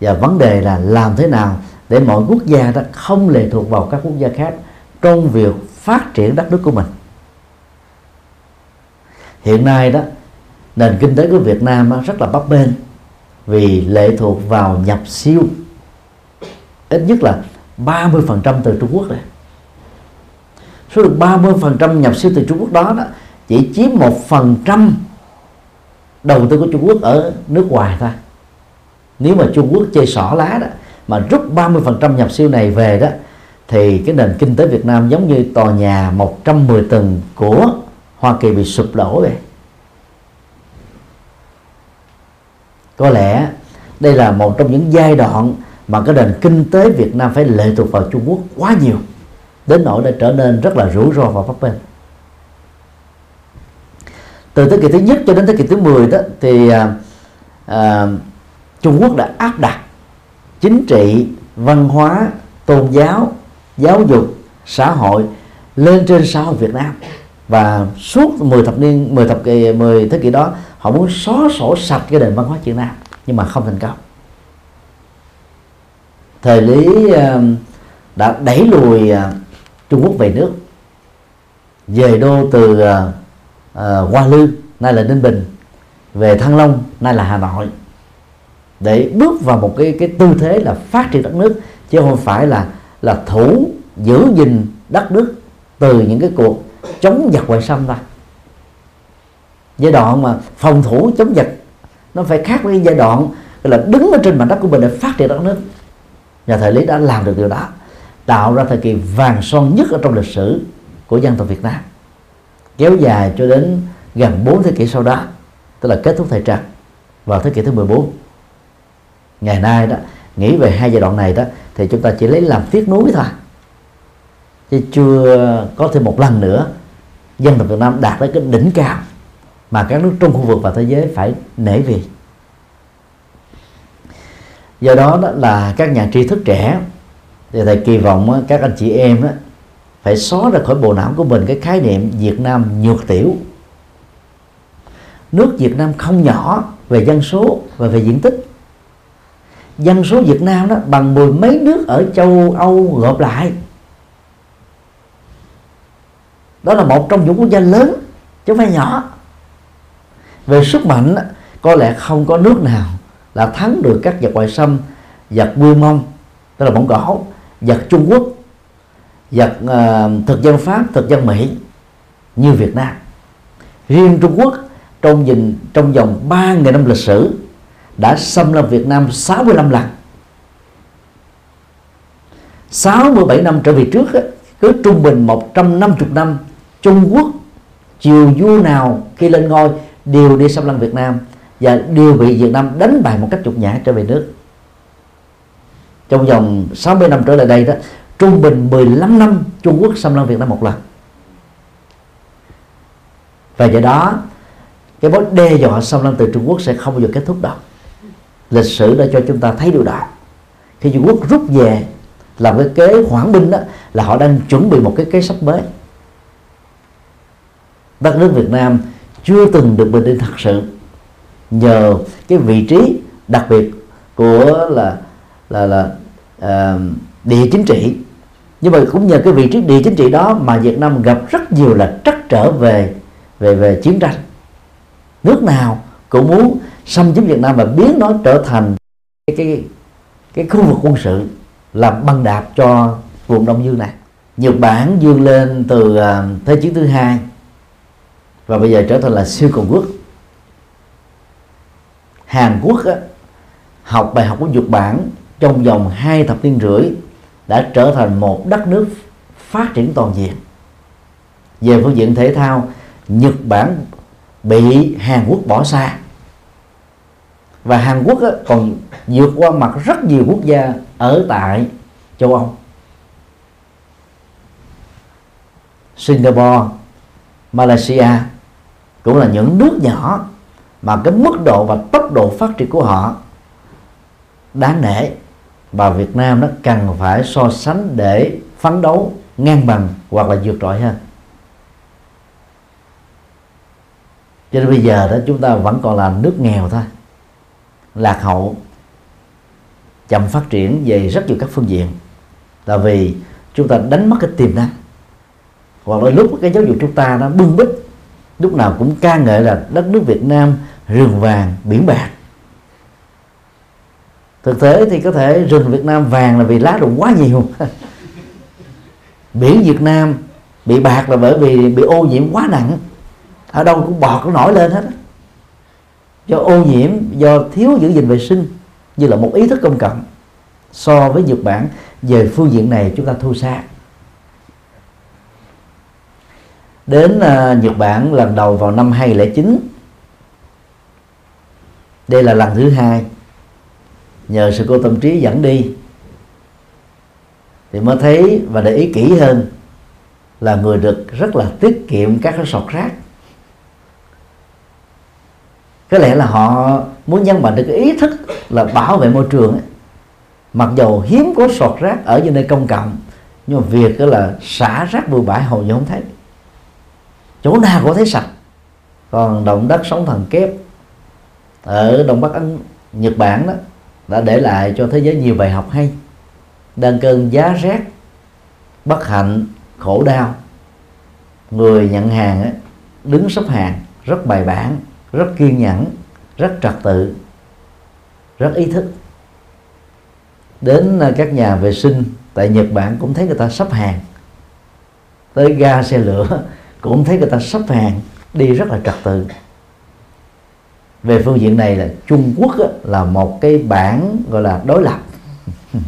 và vấn đề là làm thế nào để mọi quốc gia đó không lệ thuộc vào các quốc gia khác trong việc phát triển đất nước của mình. Hiện nay đó nền kinh tế của Việt Nam rất là bấp bênh vì lệ thuộc vào nhập siêu. Ít nhất là 30% từ Trung Quốc này. Số lượng 30% nhập siêu từ Trung Quốc đó, đó chỉ chiếm một phần trăm đầu tư của Trung Quốc ở nước ngoài thôi nếu mà Trung Quốc chơi xỏ lá đó mà rút 30% nhập siêu này về đó thì cái nền kinh tế Việt Nam giống như tòa nhà 110 tầng của Hoa Kỳ bị sụp đổ vậy. Có lẽ đây là một trong những giai đoạn mà cái nền kinh tế Việt Nam phải lệ thuộc vào Trung Quốc quá nhiều đến nỗi đã trở nên rất là rủi ro và bấp bênh. Từ thế kỷ thứ nhất cho đến thế kỷ thứ 10 đó thì à, à, Trung Quốc đã áp đặt chính trị văn hóa tôn giáo giáo dục xã hội lên trên xã hội Việt Nam. Và suốt 10 thập niên 10 thập kỷ 10 thế kỷ đó họ muốn xóa sổ sạch cái nền văn hóa Việt Nam nhưng mà không thành công. Thời lý đã đẩy lùi ờ, Trung Quốc về nước. Về đô từ uh, Hoa Lư nay là Ninh Bình về Thăng Long nay là Hà Nội để bước vào một cái cái tư thế là phát triển đất nước, chứ không phải là là thủ, giữ gìn đất nước từ những cái cuộc chống giặc ngoại xâm ta giai đoạn mà phòng thủ chống giặc, nó phải khác với giai đoạn là đứng ở trên mảnh đất của mình để phát triển đất nước. Nhà thời lý đã làm được điều đó, tạo ra thời kỳ vàng son nhất ở trong lịch sử của dân tộc Việt Nam. Kéo dài cho đến gần 4 thế kỷ sau đó, tức là kết thúc thời Trần vào thế kỷ thứ 14 ngày nay đó nghĩ về hai giai đoạn này đó thì chúng ta chỉ lấy làm tiếc nuối thôi. Chứ chưa có thêm một lần nữa dân tộc Việt Nam đạt tới cái đỉnh cao mà các nước trong khu vực và thế giới phải nể vì. Do đó, đó là các nhà tri thức trẻ thì thầy kỳ vọng các anh chị em đó, phải xóa ra khỏi bộ não của mình cái khái niệm Việt Nam nhược tiểu. Nước Việt Nam không nhỏ về dân số và về diện tích dân số Việt Nam đó bằng mười mấy nước ở châu Âu gộp lại. Đó là một trong những quốc gia lớn chứ không phải nhỏ. Về sức mạnh có lẽ không có nước nào là thắng được các giặc ngoại xâm giặc quy Mông tức là Mông Cổ giặc Trung Quốc giật uh, ờ, thực dân pháp thực dân mỹ như việt nam. Riêng trung quốc trong dình trong vòng ba nghìn năm lịch sử đã xâm lăng Việt Nam 65 lần. 67 năm trở về trước cứ trung bình 150 năm Trung Quốc, triều vua nào khi lên ngôi đều đi xâm lăng Việt Nam và đều bị Việt Nam đánh bại một cách nhục nhã trở về nước. Trong vòng 60 năm trở lại đây đó, trung bình 15 năm, Trung Quốc xâm lăng Việt Nam một lần. Và do đó, cái mối đe dọa xâm lăng từ Trung Quốc sẽ không bao giờ kết thúc đâu lịch sử đã cho chúng ta thấy điều đó. Khi Trung Quốc rút về làm cái kế hoãn binh đó là họ đang chuẩn bị một cái kế sách mới. Đất nước Việt Nam chưa từng được bình yên thật sự. Nhờ cái vị trí đặc biệt của là là là uh, địa chính trị. Nhưng mà cũng nhờ cái vị trí địa chính trị đó mà Việt Nam gặp rất nhiều là trắc trở về về về chiến tranh. Nước nào cũng muốn xâm chiếm Việt Nam và biến nó trở thành cái cái cái khu vực quân sự làm băng đạp cho vùng Đông Dương này. Nhật Bản dương lên từ à, thế chiến thứ hai và bây giờ trở thành là siêu cường quốc. Hàn Quốc á, học bài học của Nhật Bản trong vòng hai thập niên rưỡi đã trở thành một đất nước phát triển toàn diện. Về phương diện thể thao Nhật Bản bị Hàn Quốc bỏ xa và Hàn Quốc á, còn vượt qua mặt rất nhiều quốc gia ở tại châu Âu. Singapore Malaysia cũng là những nước nhỏ mà cái mức độ và tốc độ phát triển của họ đáng nể. Và Việt Nam nó cần phải so sánh để phấn đấu ngang bằng hoặc là vượt trội hơn. Cho nên bây giờ đó chúng ta vẫn còn là nước nghèo thôi lạc hậu, chậm phát triển về rất nhiều các phương diện. Là vì chúng ta đánh mất cái tiềm năng. Hoặc là lúc cái giáo dục chúng ta nó bưng bít, lúc nào cũng ca ngợi là đất nước Việt Nam rừng vàng, biển bạc. Thực tế thì có thể rừng Việt Nam vàng là vì lá rụng quá nhiều. Biển Việt Nam bị bạc là bởi vì bị ô nhiễm quá nặng. Ở đâu cũng bọt nó nổi lên hết do ô nhiễm do thiếu giữ gìn vệ sinh như là một ý thức công cộng so với Nhật Bản về phương diện này chúng ta thua xa. Đến uh, Nhật Bản lần đầu vào năm 2009 đây là lần thứ hai. Nhờ sự cô tâm trí dẫn đi thì mới thấy và để ý kỹ hơn là người được rất là tiết kiệm các cái sọt rác có lẽ là họ muốn nhân mạnh được cái ý thức là bảo vệ môi trường ấy. mặc dầu hiếm có sọt rác ở những nơi công cộng nhưng mà việc đó là xả rác bừa bãi hầu như không thấy. Chỗ nào cũng thấy sạch. Còn động đất sóng thần kép ở đông bắc ấn nhật bản đó đã để lại cho thế giới nhiều bài học hay. Đang cơn giá rét bất hạnh khổ đau. Người nhận hàng ấy, đứng xếp hàng rất bài bản rất kiên nhẫn, rất trật tự, rất ý thức. Đến các nhà vệ sinh tại Nhật Bản cũng thấy người ta sắp hàng. Tới ga xe lửa cũng thấy người ta sắp hàng, đi rất là trật tự. Về phương diện này là Trung Quốc là một cái bản gọi là đối lập.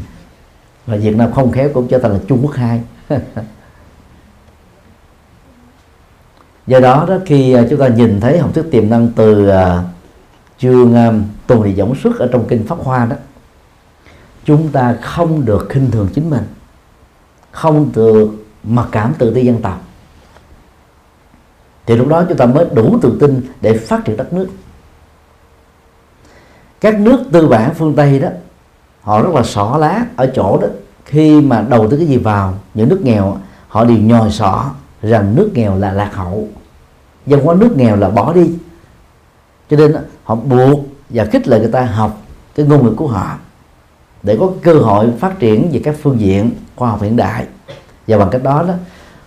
Và Việt Nam không khéo cũng trở thành là Trung Quốc hai. do đó đó khi à, chúng ta nhìn thấy học thuyết tiềm năng từ uh, chương um, tùng thị giống xuất ở trong kinh pháp hoa đó chúng ta không được khinh thường chính mình không được mặc cảm tự ti dân tộc. Thì lúc đó chúng ta mới đủ tự tin để phát triển đất nước. Các nước tư bản phương tây đó họ rất là xỏ lá ở chỗ đó. Khi mà đầu tư cái gì vào những nước nghèo họ đều nhòi xỏ rằng nước nghèo là lạc hậu dân hóa nước nghèo là bỏ đi. Cho nên họ buộc và khích lệ người ta học cái ngôn ngữ của họ để có cơ hội phát triển về các phương diện khoa học hiện đại. Và bằng cách đó đó,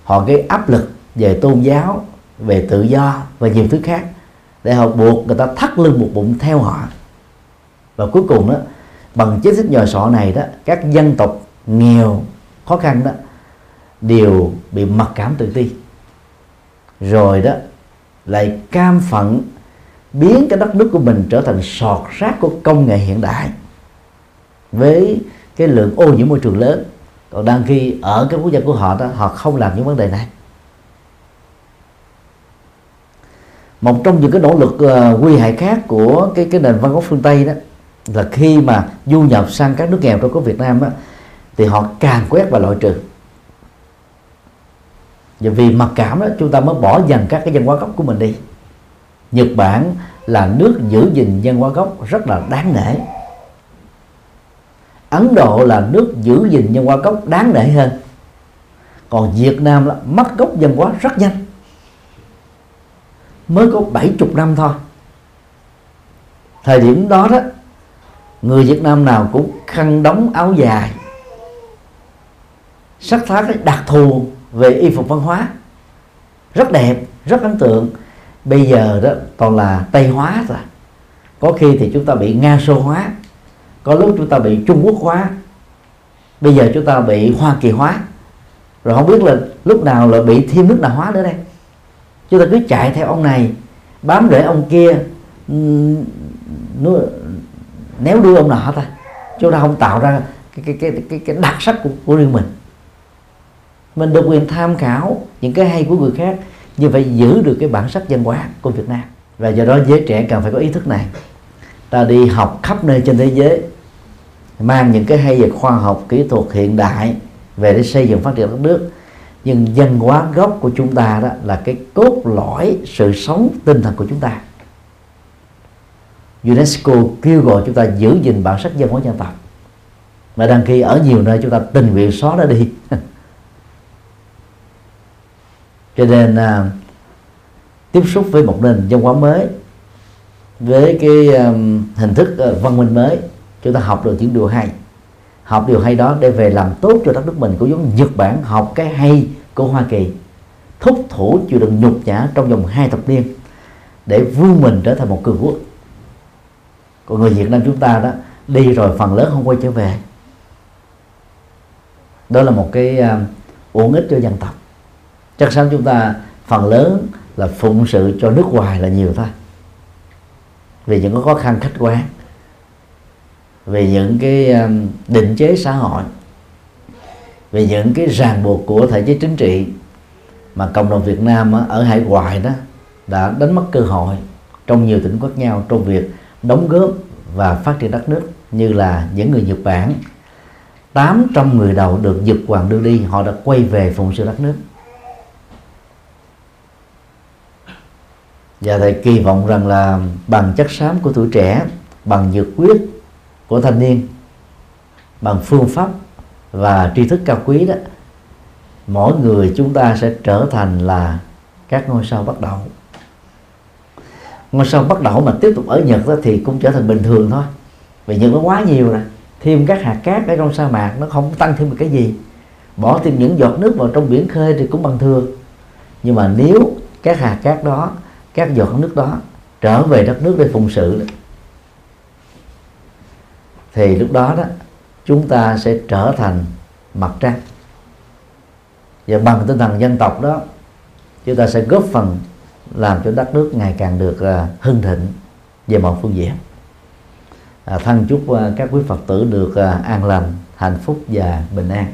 họ gây áp lực về tôn giáo, về tự do và nhiều thứ khác để họ buộc người ta thắt lưng một bụng theo họ. Và cuối cùng đó, bằng chính sách nhòi sọ này đó, các dân tộc nghèo, khó khăn đó, đều bị mặc cảm tự ti. Rồi đó lại cam phận biến cái đất nước của mình trở thành sọt rác của công nghệ hiện đại với cái lượng ô nhiễm môi trường lớn. Còn đang khi ở cái quốc gia của họ đó họ không làm những vấn đề này. Một trong những cái nỗ lực uh, nguy hại khác của cái cái nền văn hóa phương tây đó là khi mà du nhập sang các nước nghèo trong có Việt Nam đó, thì họ càng quét và loại trừ và vì mặc cảm đó, chúng ta mới bỏ dần các cái văn hóa gốc của mình đi. Nhật Bản là nước giữ gìn văn hóa gốc rất là đáng nể. Ấn Độ là nước giữ gìn văn hóa gốc đáng nể hơn. Còn Việt Nam là mất gốc văn hóa rất nhanh. Mới có 70 năm thôi. Thời điểm đó đó, người Việt Nam nào cũng khăn đóng áo dài, sắc thái đặc thù về y phục văn hóa. Rất đẹp rất ấn tượng. Bây giờ đó toàn là tây hóa rồi có khi thì chúng ta bị nga sô hóa có lúc chúng ta bị trung quốc hóa bây giờ chúng ta bị hoa kỳ hóa. Rồi không biết là lúc nào là bị thêm nước nào hóa nữa đây. Chúng ta cứ chạy theo ông này bám rễ ông kia néo đuôi ông nọ ta chúng ta không tạo ra cái cái cái cái, cái đặc sắc của, của riêng mình mình được quyền tham khảo những cái hay của người khác, nhưng phải giữ được cái bản sắc văn hóa của Việt Nam. Và do đó giới trẻ cần phải có ý thức này. Ta đi học khắp nơi trên thế giới, mang những cái hay về khoa học, kỹ thuật hiện đại về để xây dựng phát triển đất nước. Nhưng văn hóa gốc của chúng ta đó là cái cốt lõi sự sống tinh thần của chúng ta. UNESCO kêu gọi chúng ta giữ gìn bản sắc văn hóa dân tộc. Mà đăng ký ở nhiều nơi chúng ta tình nguyện xóa nó đi. cho nên à, tiếp xúc với một nền văn hóa mới với cái um, hình thức uh, văn minh mới chúng ta học được những điều hay. Học điều hay đó để về làm tốt cho đất nước mình cũng giống Nhật Bản học cái hay của Hoa Kỳ. Thúc thủ chịu đựng nhục nhã trong vòng hai thập niên để vươn mình trở thành một cường quốc. Còn người Việt Nam chúng ta đó đi rồi phần lớn không quay trở về. Đó là một cái uh, uổng ích cho dân tộc chắc chắn chúng ta, phần lớn là phụng sự cho nước ngoài là nhiều thôi. Vì những cái khó khăn khách quan về những cái um, định chế xã hội về những cái ràng buộc của thể chế chính trị mà cộng đồng Việt Nam ở hải ngoại đó, đã đánh mất cơ hội trong nhiều tỉnh quốc nhau trong việc đóng góp và phát triển đất nước như là những người Nhật Bản. 800 người đầu được Nhật Hoàng đưa đi, họ đã quay về phụng sự đất nước. Và thầy kỳ vọng rằng là bằng chất xám của tuổi trẻ, bằng nhiệt quyết của thanh niên, bằng phương pháp và tri thức cao quý đó, mỗi người chúng ta sẽ trở thành là các ngôi sao bắt đầu ngôi sao bắt đầu mà tiếp tục ở Nhật đó thì cũng trở thành bình thường thôi. Vì Nhật nó quá nhiều rồi thêm các hạt cát ở trong sa mạc nó không tăng thêm được cái gì. Bỏ thêm những giọt nước vào trong biển khơi thì cũng bằng thường nhưng mà nếu các hạt cát đó các giọt nước đó trở về đất nước để phụng sự thì lúc đó đó chúng ta sẽ trở thành mặt trăng. Và bằng tinh thần dân tộc đó chúng ta sẽ góp phần làm cho đất nước ngày càng được uh, hưng thịnh về mọi phương diện. À, thân chúc uh, các quý phật tử được uh, an lành hạnh phúc và bình an.